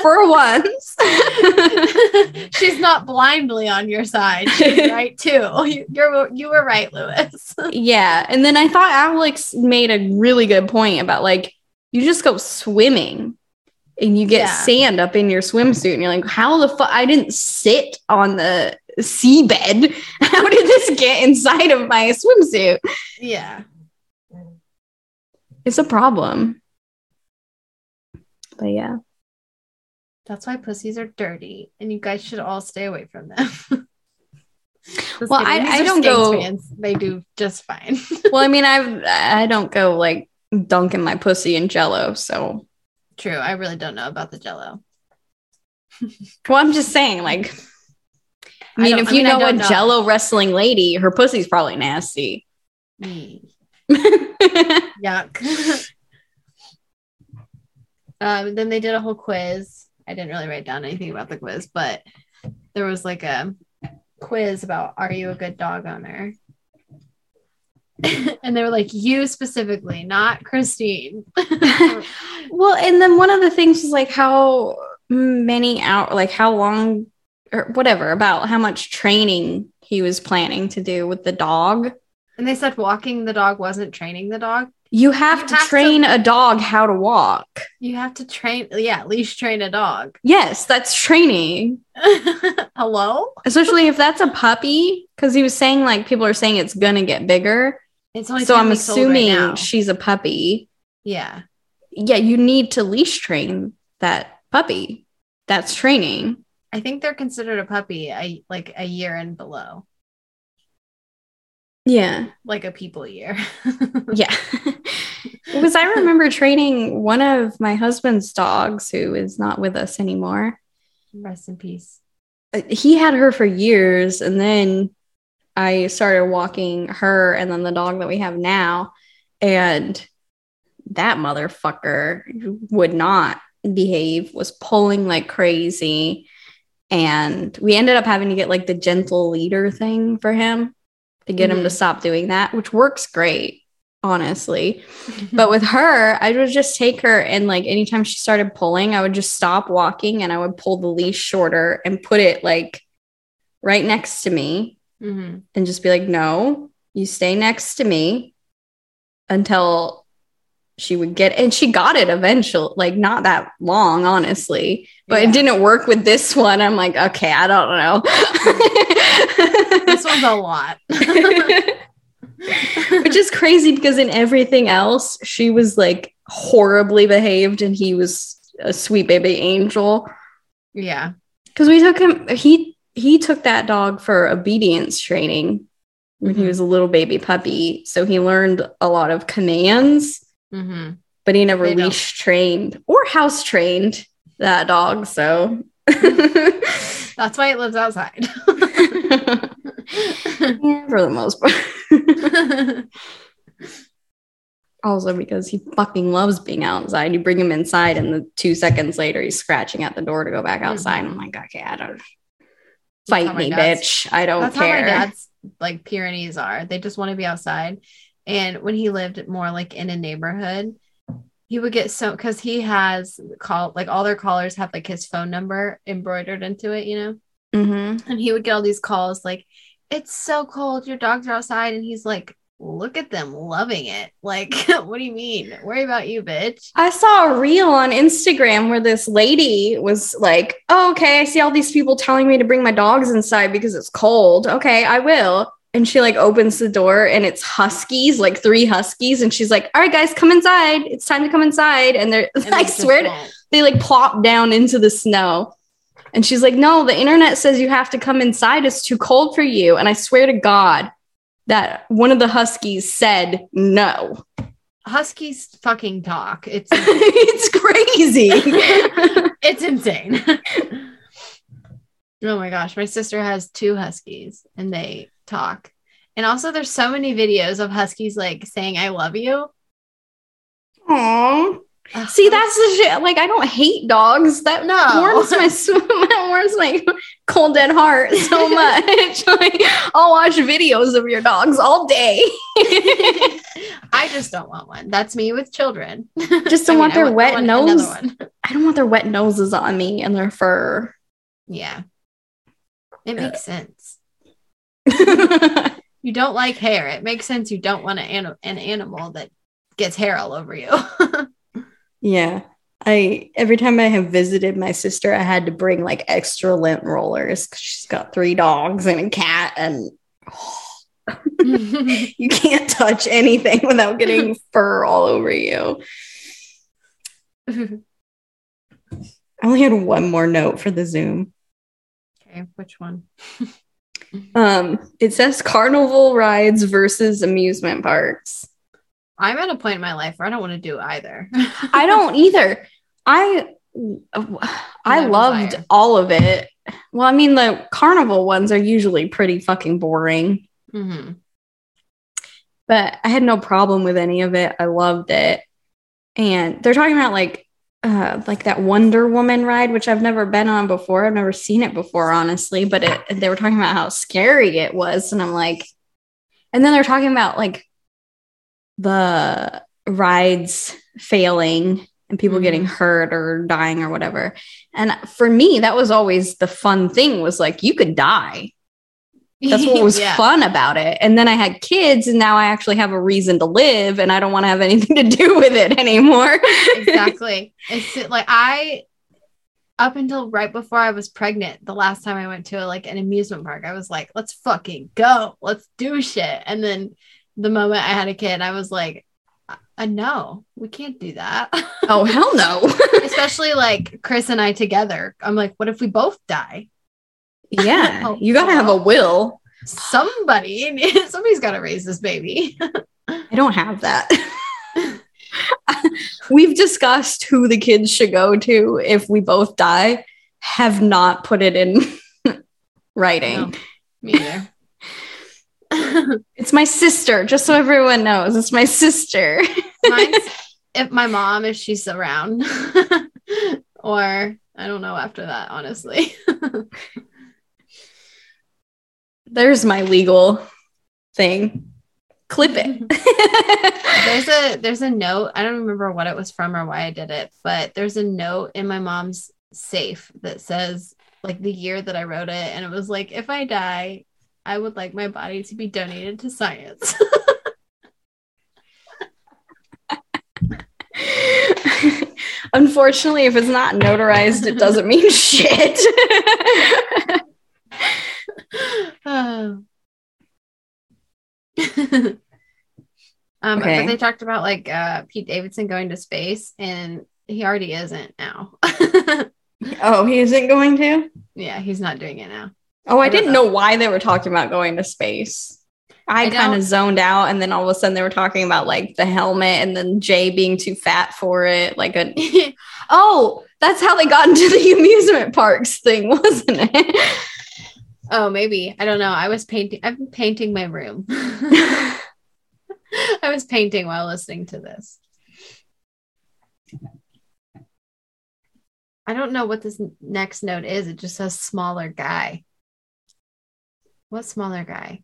for once. She's not blindly on your side. She's right too. You, you're you were right, Luis. yeah. And then I thought Alex made a really good point about like, you just go swimming and you get Yeah. sand up in your swimsuit. And you're like, how the fuck? I didn't sit on the seabed. How did this get inside of my swimsuit? yeah. It's a problem. But yeah. That's why pussies are dirty, and you guys should all stay away from them. Well. I- I don't go- Fans. They do just fine. Well, I mean, I've I don't go like dunking my pussy in jello. So True. I really don't know about the Jello. well, I'm just saying, like I I mean, don't- if I you mean, know a know. jello wrestling lady, her pussy's probably nasty. Mm, Yuck. um, then they did a whole quiz. I didn't really write down anything about the quiz, but there was like a quiz about are you a good dog owner? and they were like, you specifically, not Christine. well, and then one of the things was like how many out like how long or whatever about how much training he was planning to do with the dog. and they said walking the dog wasn't training the dog. You have You to have to- train a dog how to walk. You have to train, yeah, leash train a dog. Yes, that's training. Hello? Especially if that's a puppy, because he was saying like people are saying it's gonna get bigger. It's only So I'm old right assuming she's a puppy. yeah. Yeah, you need to leash train that puppy. That's training. I think they're considered a puppy a, like a year and below, Yeah. like a people year. Yeah. because I remember training one of my husband's dogs who is not with us anymore. Rest in peace. Uh, He had her for years and then I started walking her and then the dog that we have now and that motherfucker would not behave was pulling like crazy. And we ended up having to get like the gentle leader thing for him to get him to Mhm. stop doing that which works great honestly. But with her i would just take her and like anytime she started pulling i would just stop walking and i would pull the leash shorter and put it like right next to me Mhm. and just be like no you stay next to me until she would get and she got it eventually, like not that long, honestly. But Yeah. it didn't work with this one. I'm like, okay, I don't know. this one's a lot. Which is crazy because in everything else, she was like horribly behaved and he was a sweet baby angel. yeah. Because we took him, he he took that dog for obedience training when he Mhm. was a little baby puppy. So he learned a lot of commands, hmm but he never They don't. leash trained or house trained that dog. So That's why it lives outside. Yeah, for the most part. also because he fucking loves being outside. You bring him inside, and the two seconds later, he's scratching at the door to go back outside. I'm like, okay, I don't fight me, bitch. I don't That's care. how my dad's like Pyrenees are. They just want to be outside. And when he lived more like in a neighborhood, he would get so because he has call like all their callers have like his phone number embroidered into it, you know. Mhm. And he would get all these calls like, "It's so cold, your dogs are outside," and he's like, "Look at them loving it." Like, what do you mean? Worry about you, bitch. I saw a reel on Instagram where this lady was like, oh, okay, I see all these people telling me to bring my dogs inside because it's cold. Okay, I will. And she like opens the door and it's huskies, like three huskies. And she's like, all right, guys, come inside. It's time to come inside. And they're, And I swear, to, they like plop down into the snow. And she's like, no, the internet says you have to come inside. It's too cold for you. And I swear to God that one of the huskies said no. Huskies fucking talk. It's it's crazy. it's insane. oh my gosh, my sister has two huskies and they talk. And also there's so many videos of huskies like saying I love you. Aww. Ugh, See, that's the shit. Like, I don't hate dogs. That No. warms my that warms my cold dead heart so much. like, I'll watch videos of your dogs all day. I just don't want one. That's me with children. Just don't I want mean, I their wet another nose. I don't want their wet noses on me and their fur. Yeah. It Uh, makes sense. You don't like hair. It makes sense you don't want an, an, an animal that gets hair all over you. yeah. I every time I have visited my sister, I had to bring like extra lint rollers because she's got three dogs and a cat, and you can't touch anything without getting fur all over you. I only had one more note for the Zoom. okay, which one? Um, it says carnival rides versus amusement parks. I'm at a point in my life where I don't want to do either. I don't either. I I No loved all of it. Well, I mean, the carnival ones are usually pretty fucking boring, hmm but I had no problem with any of it. I loved it. And they're talking about like uh like that Wonder Woman ride, which I've never been on before. I've never seen it before, honestly, but it they were talking about how scary it was. And I'm like, and then they're talking about like the rides failing and people Mhm. getting hurt or dying or whatever. And for me, that was always the fun thing was like you could die. That's what was Yeah, fun about it. And then I had kids and now I actually have a reason to live and I don't want to have anything to do with it anymore. exactly. It's like I up until right before I was pregnant, the last time I went to like an amusement park, I was like, let's fucking go. Let's do shit. And then the moment I had a kid, I was like, uh, no, we can't do that. oh, hell no. Especially like Chris and I together. I'm like, what if we both die? yeah. Oh, You got to have a will. Somebody, somebody's got to raise this baby. I don't have that. We've discussed who the kids should go to if we both die, have not put it in writing. No, me either. It's my sister, just so everyone knows. It's my sister. If my mom, if she's around, or I don't know after that, honestly. There's my legal thing. Clip it. there's a there's a note. I don't remember what it was from or why I did it, but there's a note in my mom's safe that says like the year that I wrote it, and it was like, if I die, I would like my body to be donated to science. Unfortunately, if it's not notarized, it doesn't mean shit. Oh. um, Okay. but they talked about like uh, Pete Davidson going to space, and he already isn't now. oh, he isn't going to? yeah, he's not doing it now. Oh, I I didn't know why they were talking about going to space. I, I kind of zoned out, and then all of a sudden they were talking about like the helmet, and then Jay being too fat for it. Like a oh, that's how they got into the amusement parks thing, wasn't it? oh, maybe I don't know. I was painting. I've been painting my room. I was painting while listening to this. I don't know what this next note is. It just says smaller guy. What smaller guy?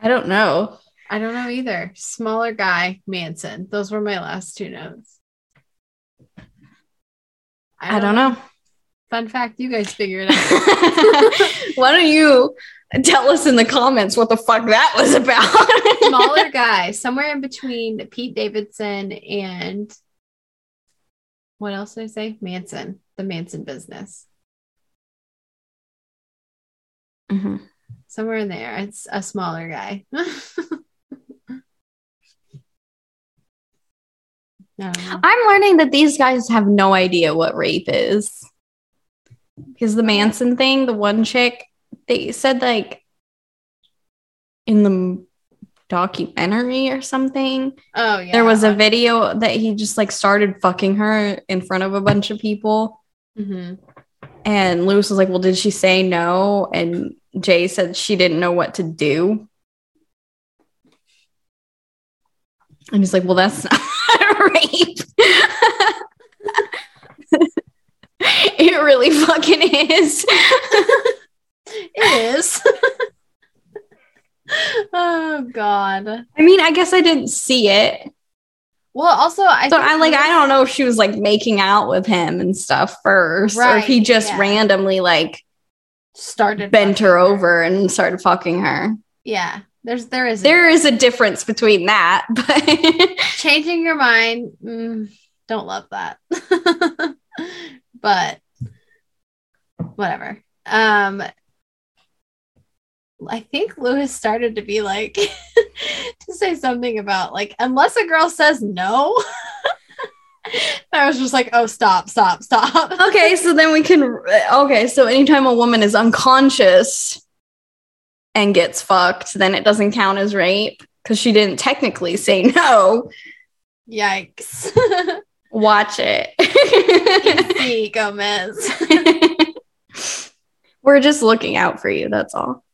I don't know. I don't know either. Smaller guy, Manson. Those were my last two notes. I don't know. Fun fact, you guys figure it out. Why don't you tell us in the comments what the fuck that was about? Smaller guy, somewhere in between Pete Davidson and what else did I say? Manson, the Manson business. Mhm. Somewhere in there. It's a smaller guy. no. I'm learning that these guys have no idea what rape is. Because the Manson thing, the one chick, they said like in the documentary or something, Oh yeah. there was a video that he just like started fucking her in front of a bunch of people. Mhm. And Luis was like, Well, did she say no? And Jay said she didn't know what to do. And he's like, Well, that's not rape. it really fucking is. It is. oh god. I mean, I guess I didn't see it. Well, also I So I like I don't know if she was like making out with him and stuff first, or if he just yeah. randomly like started bent fucking her over and started fucking her. Yeah. There's there is There is a difference between that, but changing your mind. mm, don't love that. but whatever. Um I think Luis started to be like to say something about like unless a girl says no. I was just like, oh stop, stop, stop. okay, so then we can okay, so anytime a woman is unconscious and gets fucked, then it doesn't count as rape because she didn't technically say no. Yikes. Watch it. See, Gomez. We're just looking out for you, that's all.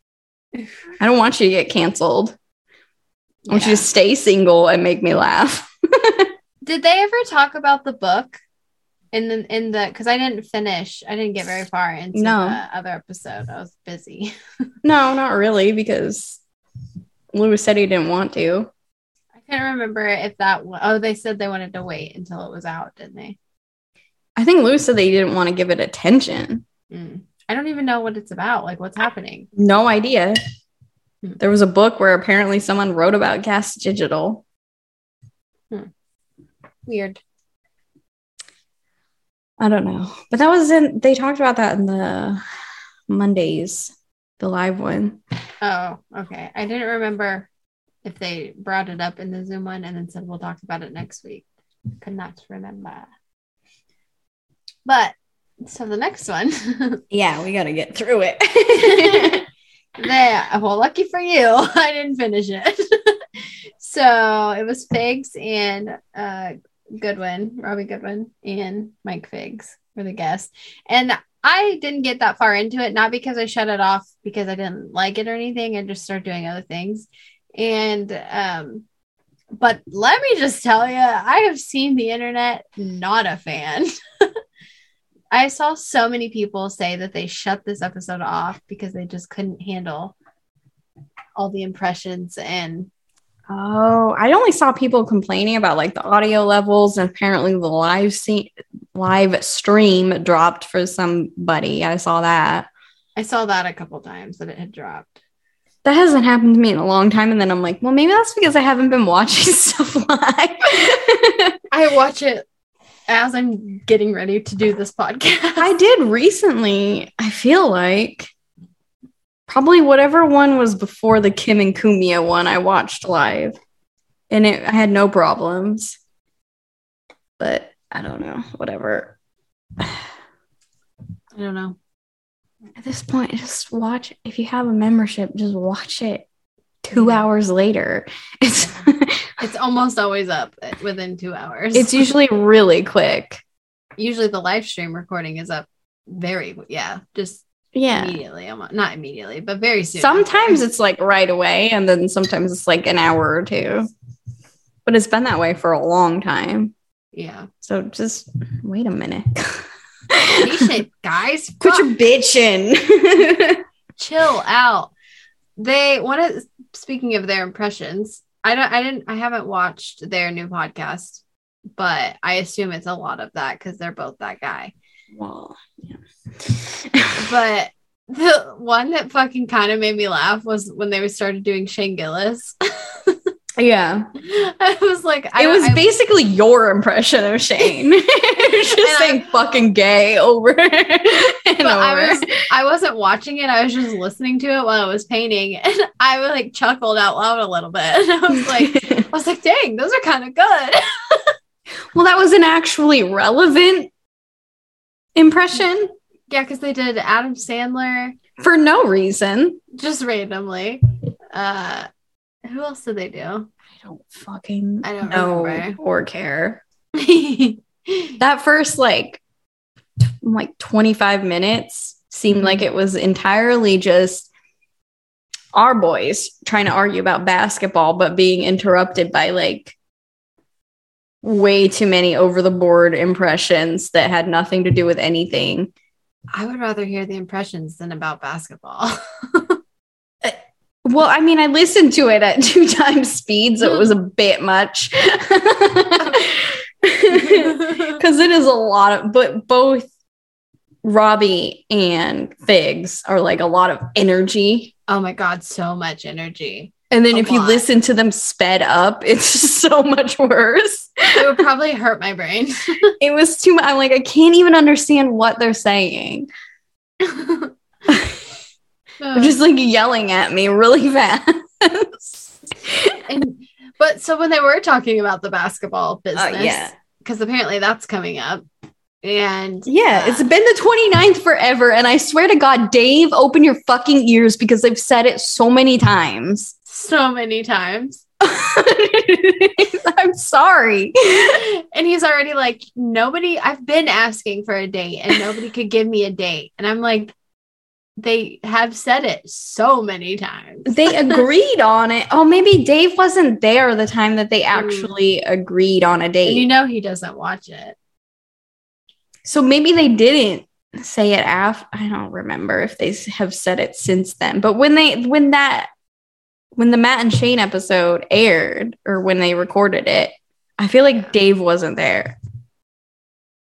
I don't want you to get canceled. I want you to stay single and make me laugh. Did they ever talk about the book in the in the because I didn't finish. I didn't get very far into No. the other episode. I was busy. No, not really, because Luis said he didn't want to. I can't remember if that oh they said they wanted to wait until it was out, didn't they? I think Luis said they didn't want to give it attention. Mm. I don't even know what it's about. Like what's happening. No idea. Hmm. There was a book where apparently someone wrote about Gas Digital. Weird. I don't know. But that was in, they talked about that in the Mondays, the live one. Oh, okay. I didn't remember if they brought it up in the Zoom one and then said we'll talk about it next week. Could not remember. But so the next one. Yeah, we got to get through it. There, well, lucky for you, I didn't finish it. so it was Figs and uh, Goodwin, Robbie Goodwin, and Mike Figs were the guests. And I didn't get that far into it, not because I shut it off because I didn't like it or anything. I just started doing other things. And, um, but let me just tell you, I have seen the internet not a fan. I saw so many people say that they shut this episode off because they just couldn't handle all the impressions and oh, I only saw people complaining about like the audio levels and apparently the live scene, live stream dropped for somebody. I saw that. I saw that a couple times that it had dropped. that hasn't happened to me in a long time. And then I'm like, well, maybe that's because I haven't been watching stuff live. I watch it as I'm getting ready to do this podcast. I did recently, I feel like. Probably whatever one was before the Kim and Kumia one I watched live. And it I had no problems. But I don't know, whatever. I don't know. At this point, just watch if you have a membership, just watch it two hours later. It's It's almost always up within two hours. it's usually really quick. usually the live stream recording is up very yeah, just Yeah. immediately. Not immediately, but very soon. Sometimes it's like right away, and then sometimes it's like an hour or two. But it's been that way for a long time. yeah. So just wait a minute. Patient guys, Quit your bitching. chill out. They one of speaking of their impressions, I don't I didn't I haven't watched their new podcast, but I assume it's a lot of that because they're both that guy. Well, yeah. But the one that fucking kind of made me laugh was when they started doing Shane Gillis. yeah. I was like, I it don't- was I- basically your impression of Shane. It just And I- saying fucking gay over and but I was I wasn't watching it. I was just listening to it while I was painting, and I like chuckled out loud a little bit. And I was like, I was like, dang, those are kind of good. well, that was an actually relevant impression yeah, because they did Adam Sandler for no reason. just randomly. Uh, who else did they do? I don't fucking I don't know remember. or care. That first like t- like 25 minutes seemed like it was entirely just our boys trying to argue about basketball but being interrupted by like way too many over the board impressions that had nothing to do with anything. I would rather hear the impressions than about basketball. Well, I mean, I listened to it at two times speed, so it was a bit much. Because it is a lot of, but both Robbie and Figs are like a lot of energy. oh my god, so much energy. And then A if you listen to them sped up, it's just so much worse. It would probably hurt my brain. It was too much. I'm like, I can't even understand what they're saying. They're just like yelling at me really fast. and but so when they were talking about the basketball business, Uh, yeah. because apparently that's coming up, and Yeah, uh, it's been the 29th forever. And I swear to God, Dave, open your fucking ears because they've said it so many times. So many times, I'm sorry. and he's already like, nobody. I've been asking for a date, and nobody could give me a date, and I'm like, they have said it so many times. They agreed on it. Oh, maybe Dave wasn't there the time that they actually mm. agreed on a and you know he doesn't watch it. So maybe they didn't say it af I don't remember if they have said it since then. But when they when that when the Matt and Shane episode aired or when they recorded it, I feel like Dave wasn't there.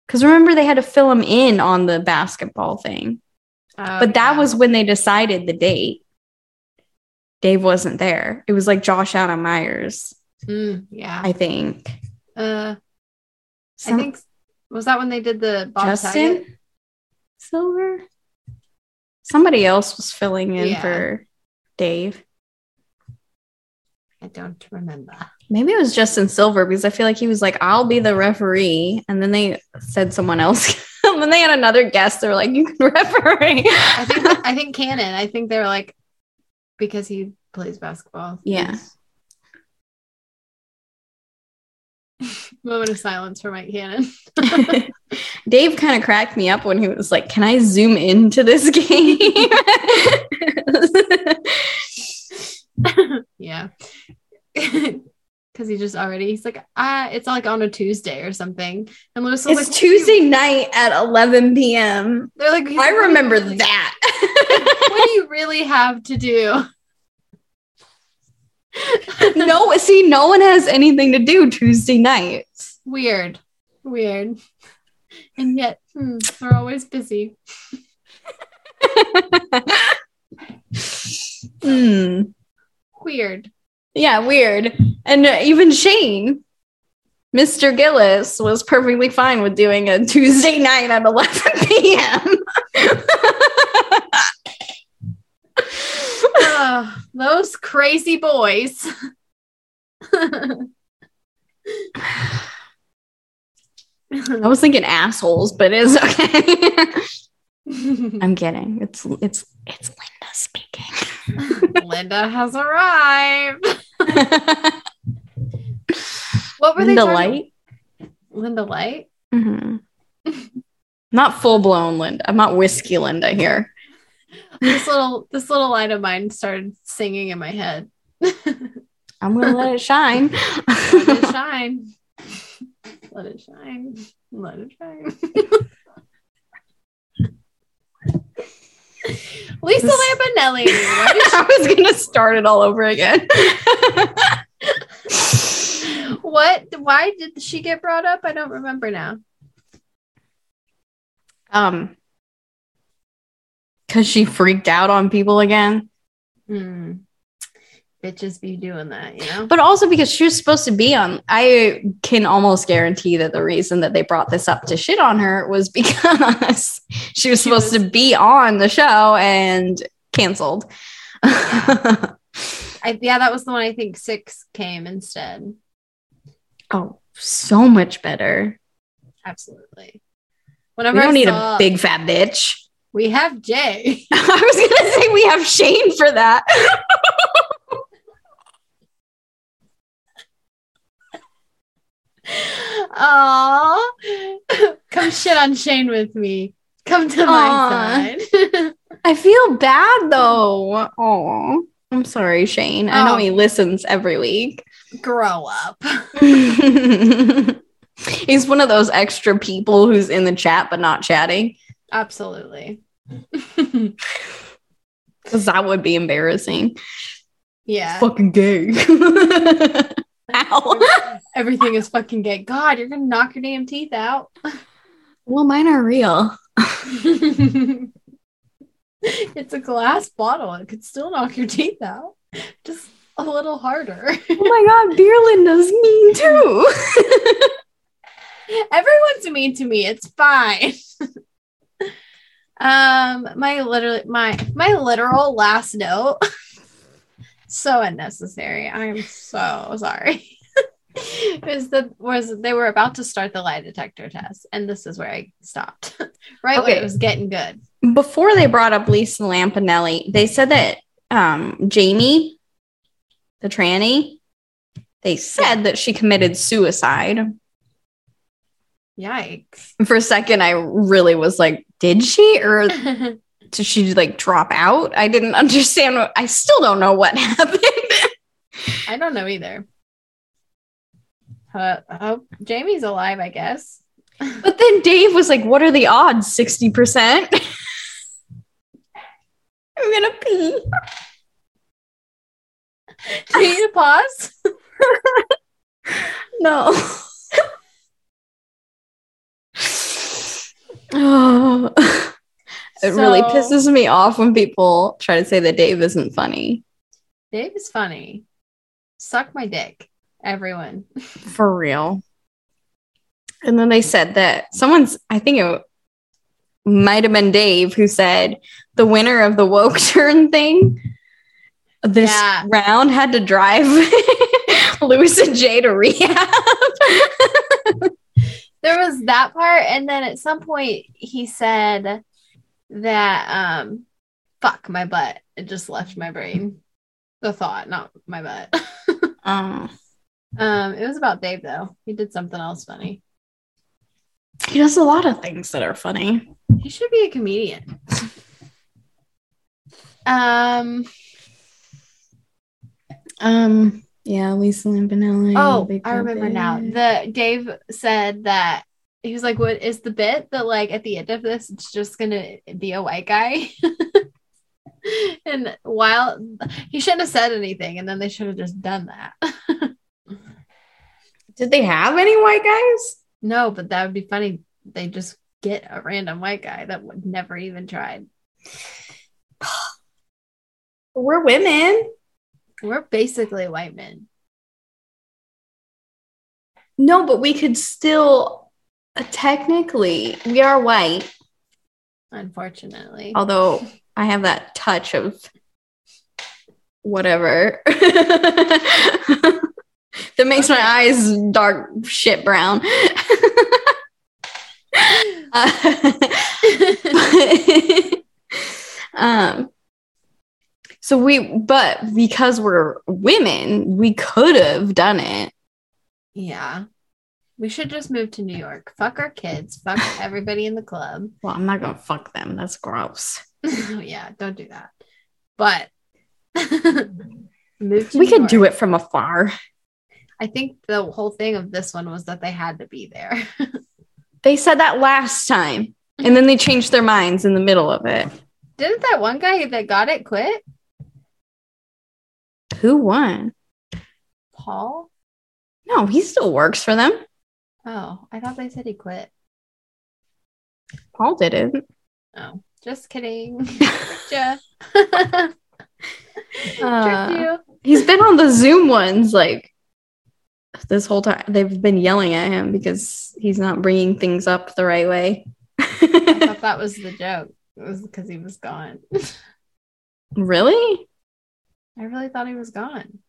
Cuz remember they had to fill him in on the basketball thing. Oh, But that yeah. was when they decided the date. Dave wasn't there. It was like Josh Adam Meyers, Mm, yeah. I think. uh, I think was that when they did the Bob? Justin Silver. Somebody else was filling in Yeah. for Dave. I don't remember. Maybe it was Justin Silver because I feel like he was like, I'll be the referee. And then they said someone else. and then they had another guest. They were like, You can referee. I think I think Cannon. I think they were like because he plays basketball. Yeah. Moment of silence for Mike Cannon. Dave kind of cracked me up when he was like, Can I zoom into this game? Yeah. Because he just already he's like, ah, it's like on a Tuesday or something. And Luis was it's like, do you- Tuesday night at 11 p.m. They're like, I "What do you remember really- that. what do you really have to do? no, see, no one has anything to do Tuesday nights. Weird. Weird. And yet, hmm, they're always busy. Hmm. Weird. Yeah, weird. And uh, even Shane, Mr. Gillis, was perfectly fine with doing a Tuesday night at 11 p.m. Ugh, those crazy boys. I was thinking assholes, but it's okay. I'm kidding. It's it's it's Linda speaking. Linda has arrived. What were they Linda Light. Linda Light? Mhm. Not full blown Linda. I'm not whiskey Linda here. This little this little light of mine started singing in my head. I'm gonna let it shine. Let it shine. Let it shine. Let it shine. Lisa This- Lampanelli. I was gonna start it all over again. What? Why did she get brought up? I don't remember now. um, because she freaked out on people again, Hmm. Bitches be doing that, you know? but also because she was supposed to be on. I can almost guarantee that the reason that they brought this up to shit on her was because she was She supposed was- to be on the show and canceled. I, yeah, that was the one I think six came instead. oh, so much better. Absolutely. We Whenever don't I need saw- a big fat bitch. We have Jay. I was gonna say we have Shane for that. Aw. Come shit on Shane with me. Come to Aw. my side. I feel bad though. Oh, I'm sorry, Shane. I know Oh. he listens every week. Grow up. He's one of those extra people who's in the chat but not chatting Absolutely. because that would be embarrassing. yeah. Fucking gay. Ow. Everything is fucking gay. God, you're gonna knock your damn teeth out. Well, mine are real. it's a glass bottle. It could still knock your teeth out. Just a little harder. Oh my god, Beer Linda's mean too. Everyone's mean to me. It's fine. um, my literally my my literal last note. So unnecessary. I'm so sorry. is that was they were about to start the lie detector test, and this is where I stopped. right when it was getting good. Before they brought up Lisa Lampanelli, they said that um, Jamie, the tranny, they said that she committed suicide. Yikes. For a second, I really was like, did she or did she like drop out? I didn't understand. What, I still don't know what happened. I don't know either. Uh, hope Jamie's alive, I guess. but then Dave was like, what are the odds? 60%? I'm gonna pee. Do you need to pause? No. oh, it really pisses me off when people try to say that Dave isn't funny. Dave is funny. Suck my dick, everyone. For real. And then they said that someone's, I think it might have been Dave who said the winner of the woke turn thing this Yeah. round had to drive Luis and Jay to rehab. There was that part, and then at some point he said that um fuck my butt. It just left my brain. The thought, not my butt. um, um, it was about Dave though. He did something else funny. he does a lot of things that are funny. He should be a comedian. Um Um, yeah, Lisa Lampanelli. Oh, I remember now. The Dave said that he was like, "What is the bit that like at the end of this, it's just gonna be a white guy?" and while he shouldn't have said anything, and then they should have just done that. Did they have any white guys? no, but that would be funny. They just get a random white guy that would never even tried. We're women. We're basically white men. No, but we could still technically we are white. Unfortunately. Although I have that touch of whatever that makes my eyes dark shit brown. Uh, um so we but because we're women we could have done it Yeah. We should just move to New York. Fuck our kids. Fuck everybody in the club. well i'm not gonna fuck them that's gross yeah, don't do that. But move to we New could do it from afar I think the whole thing of this one was that they had to be there. they said that last time and then they changed their minds in the middle of it Didn't that one guy that got it quit? who won Paul? no he still works for them Oh, I thought they said he quit. paul didn't Oh, just kidding. Jeff. Uh, He's been on the Zoom ones like this whole time. They've been yelling at him because he's not bringing things up the right way. I thought that was the joke. It was because he was gone. really? I really thought he was gone.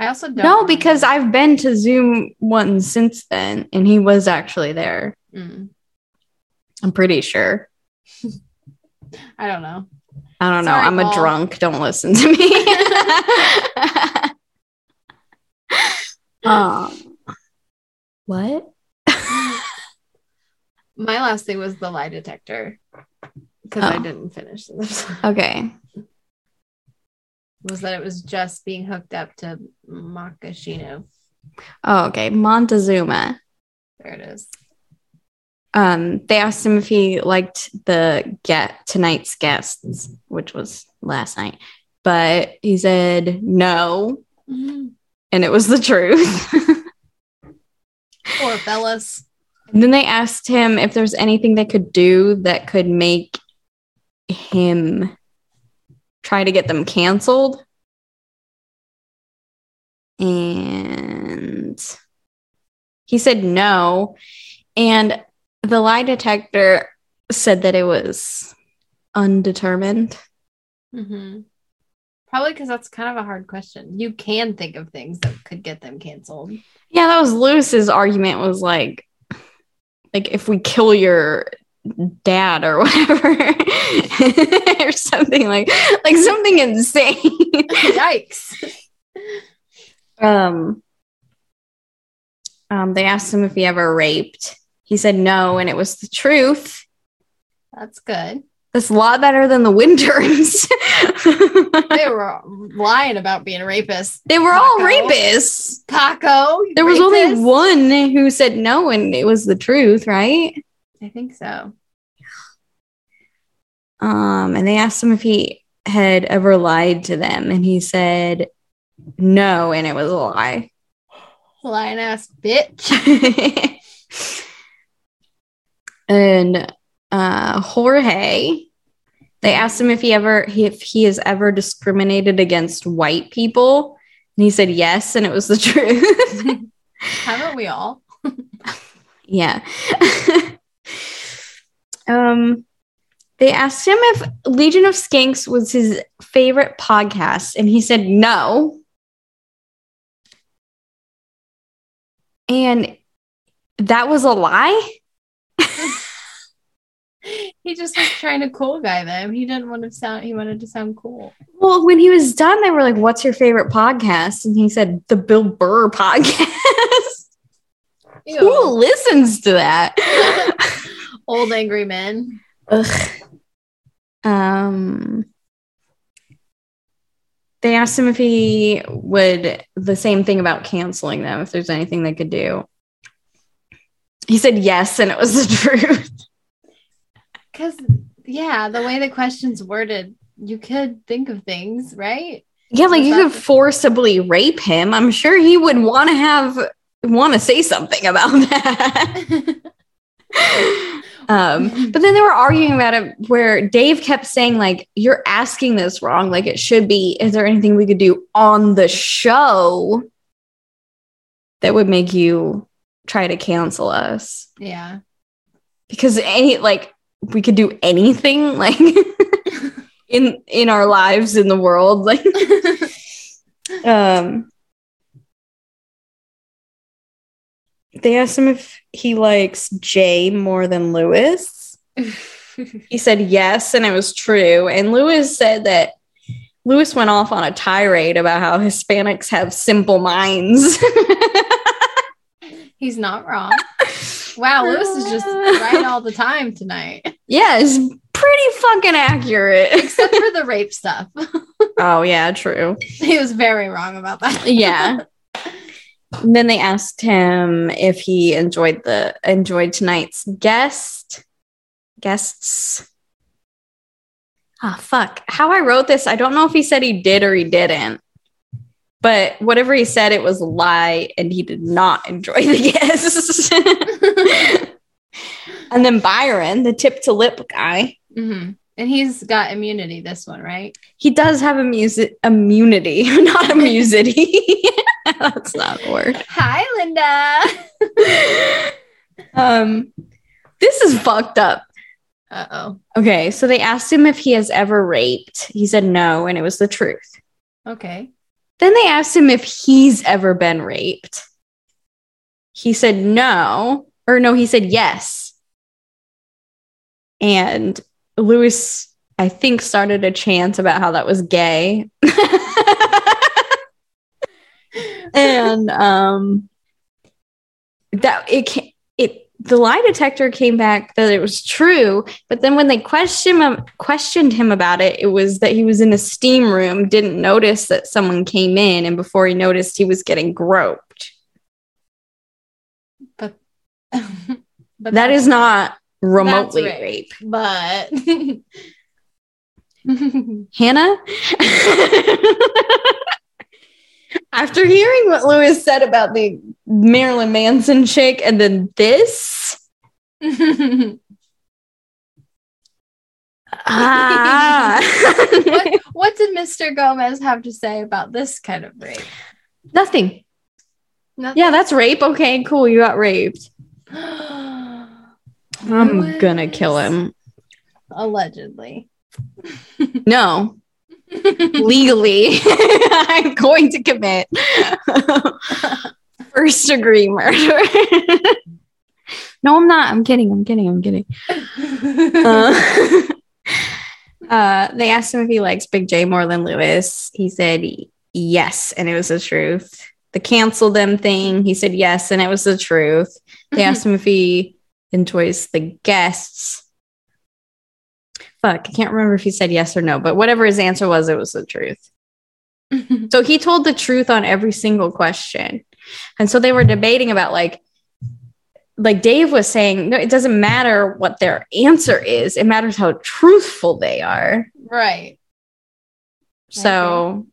I also don't. No, because. I've been to Zoom ones since then and he was actually there. Mm, I'm pretty sure. I don't know. I don't know. Sorry, I'm a drunk. Don't listen to me. um, what? My last thing was the lie detector because I Oh. didn't finish this. Okay. Was that it was just being hooked up to Makashino. Oh, okay. Montezuma. There it is. um they asked him if he liked the get tonight's guests which was last night but he said no and it was the truth Poor fellas. and then they asked him if there's anything they could do that could make him try to get them canceled and he said no and the lie detector said that it was undetermined hmm Probably because that's kind of a hard question. You can think of things that could get them canceled. yeah that was luis's argument was like like if we kill your dad or whatever or something like like something insane Yikes. um um they asked him if he ever raped he said no and it was the truth That's good. that's a lot better than the winters They were lying about being rapists. they were all rapists Paco. there was only one who said no and it was the truth right I think so. um and they asked him if he had ever lied to them and he said no and it was a lie Lying ass bitch. and uh Jorge they asked him if he ever if he has ever discriminated against white people and he said yes and it was the truth Haven't we all? yeah um they asked him if legion of Skanks was his favorite podcast and he said no and that was a lie He just was trying to cool guy them. He didn't want to sound. He wanted to sound cool. Well, when he was done, they were like, What's your favorite podcast? And he said, The Bill Burr podcast. Who listens to that? Old angry men. Ugh. Um, they asked him if he would the same thing about canceling them, if there's anything they could do. He said yes, and it was the truth. Because yeah, the way the question's worded, you could think of things, right? Yeah, like you could forcibly rape him. I'm sure he would want to have want to say something about that. Um, but then they were arguing about it where Dave kept saying, like, you're asking this wrong. Like, it should be, is there anything we could do on the show that would make you try to cancel us? yeah. Because any, like, we could do anything, like, in in our lives in the world. Like, um, they asked him if he likes Jay more than Luis. He said yes, and it was true. And Luis said that Luis went off on a tirade about how Hispanics have simple minds. He's not wrong. Wow, Luis is just right all the time tonight. yeah, it's pretty fucking accurate. Except for the rape stuff. oh, yeah, true. he was very wrong about that. Yeah. And then they asked him if he enjoyed the enjoyed tonight's guest guests. Ah, fuck. How I wrote this, I don't know if he said he did or he didn't. But whatever he said, it was a lie, and he did not enjoy the guests. and then Byron, the tip to lip guy, Mhm. And he's got immunity this one, right? he does have a music immunity, not immunity. That's not a word. Hi, Linda. um, this is fucked up. Uh oh. Okay, so they asked him if he has ever raped. He said no, and it was the truth. Okay. Then they asked him if he's ever been raped. He said no, or no, he said yes. And Luis, I think, started a chant about how that was gay. and um that it it the lie detector came back that it was true but then when they questioned him questioned him about it it was that he was in a steam room didn't notice that someone came in and before he noticed he was getting groped but that is not remotely rape. rape. But hannah after hearing what luis said about the marilyn manson shake and then this ah what, what did Mr. Gomez have to say about this kind of rape? Nothing. Nothing. Yeah, that's rape. Okay, cool. You got raped. I'm gonna kill him. Allegedly. No, legally, I'm going to commit first degree murder. no, I'm not. I'm kidding. I'm kidding. I'm kidding. Uh, uh, they asked him if he likes Big Jay more than Luis. He said yes, and it was the truth. The cancel them thing, he said yes, and it was the truth. They asked him if he enjoys the guests. Fuck, I can't remember if he said yes or no, but whatever his answer was, it was the truth. So he told the truth on every single question. And so they were debating about like like Dave was saying, no, it doesn't matter what their answer is. It matters how truthful they are. right. So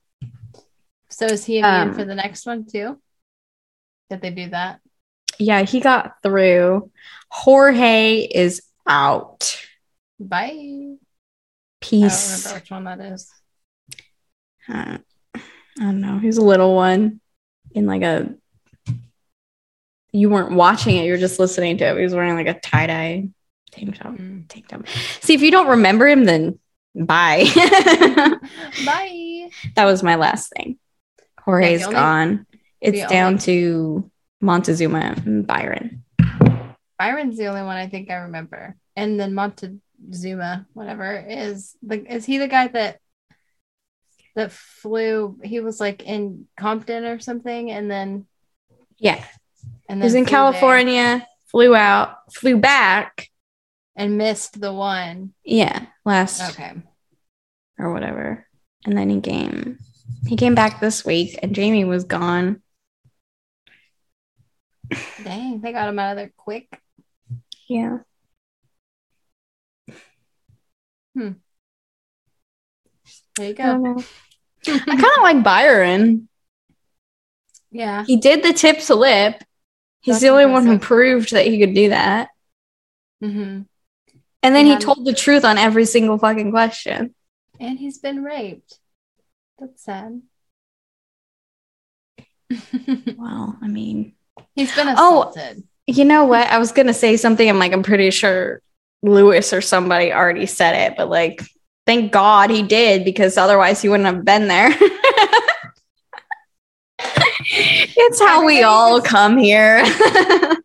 So is he immune Um, for the next one too? Did they do that? yeah, he got through. Jorge is out. Bye. I don't remember which one that is. Uh, I don't know. He's a little one in like a. You weren't watching it. You were just listening to it. He was wearing like a tie dye tank top. Mm. Tank top. See, if you don't remember him, then bye. Bye. that was my last thing. Jorge's only- gone. It's down only- to Montezuma and Byron. Byron's the only one I think I remember. And then Montezuma, whatever, is the is he the guy that that flew he was like in Compton or something and then Yeah, and he was in flew there California. Flew out. Flew back. and missed the one. Yeah, last Okay. or whatever. And then he came. He came back this week, and Jamie was gone. Dang, they got him out of there quick. Yeah. There you go. I kind of like Byron. yeah. He did the tip to lip. He's That's the only one who proved that he could do that. hmm And then Yeah. he told the truth on every single fucking question. And he's been raped. That's sad. Well, I mean, he's been Oh. assaulted. you know what? I was gonna say something. I'm like, I'm pretty sure Luis or somebody already said it, but like, thank God he did because otherwise he wouldn't have been there. it's how we all come here.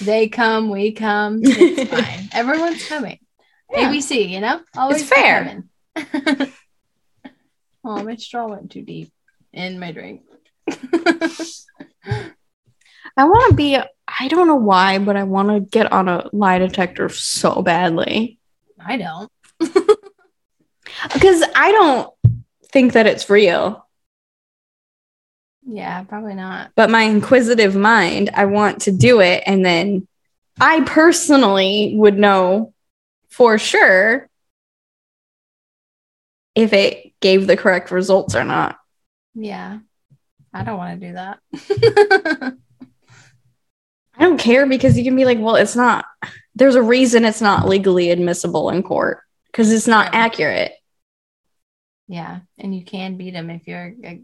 They come, we come. It's fine. Everyone's coming. Yeah. ABC, you know? Always It's fair. oh, my straw went too deep in my drink. I want to be, I don't know why, but I want to get on a lie detector so badly I don't. because I don't think that it's real. Yeah, probably not. But my inquisitive mind, I want to do it. And then I personally would know for sure if it gave the correct results or not. Yeah. I don't want to do that. I don't care because you can be like, well, it's not, there's a reason it's not legally admissible in court because it's not accurate. yeah. And you can beat him if you're uh,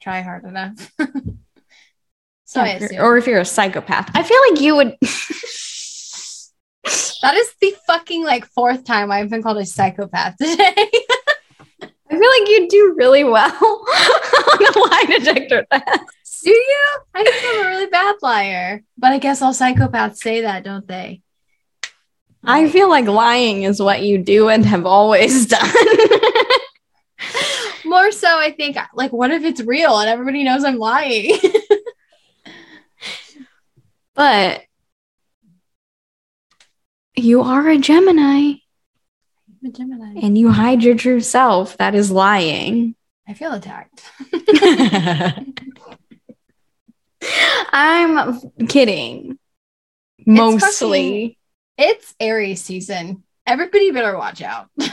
try hard enough. so Yeah, if or if you're a psychopath. I feel like you would. that is the fucking like fourth time I've been called a psychopath today. I feel like you do really well on a lie detector test. Do you? I think I'm a really bad liar. But I guess all psychopaths say that, don't they? I feel like lying is what you do and have always done. More so, I think, like, what if it's real and everybody knows I'm lying? but you are a Gemini I'm a Gemini. and you hide your true self. That is lying. I feel attacked. I'm kidding. Mostly. It's Aries season. Everybody better watch out. Those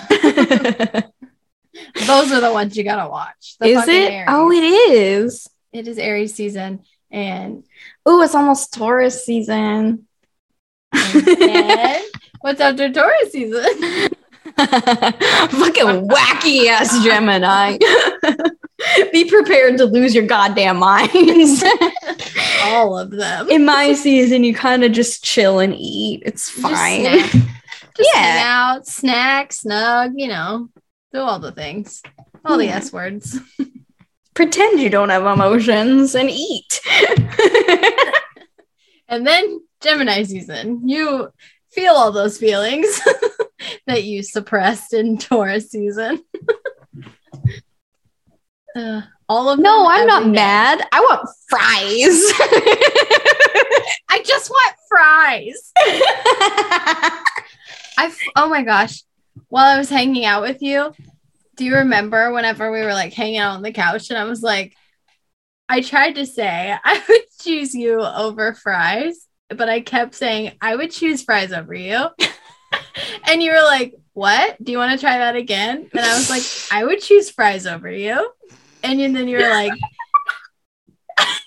are the ones you gotta watch. The is it? Aries. Oh, it is. it is Aries season. And, Oh, it's almost Taurus season. what's after Taurus season? Fucking wacky ass Gemini. Be prepared to lose your goddamn minds. All of them. In my season, you kind of just chill and eat. It's Just fine. snack. Just Yeah. hang out, snack, snug, you know, do all the things. All the S words. Pretend you don't have emotions and eat. And then Gemini season. You feel all those feelings that you suppressed in Taurus season. Uh, all of no, I'm not day. mad. I want fries. I just want fries. I oh my gosh. While I was hanging out with you, do you remember whenever we were like hanging out on the couch and I was like I tried to say I would choose you over fries, but I kept saying I would choose fries over you. and you were like, "What? Do you want to try that again?" And I was like, "I would choose fries over you." And then you were like,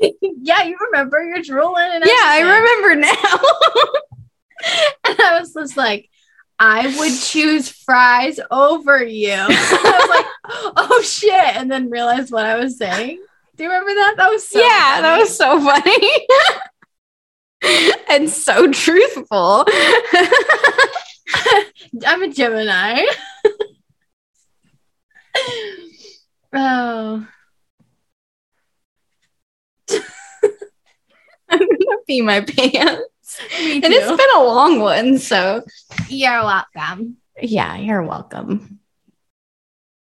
"Yeah, you remember you're drooling." And yeah, I remember now. And I was just like, I would choose fries over you. I was like, oh shit. And then realized what I was saying. Do you remember that? That was so yeah, that was so funny. and so truthful. I'm a Gemini. Oh. I'm gonna pee my pants. And it's been a long one, so You're welcome. yeah, you're welcome.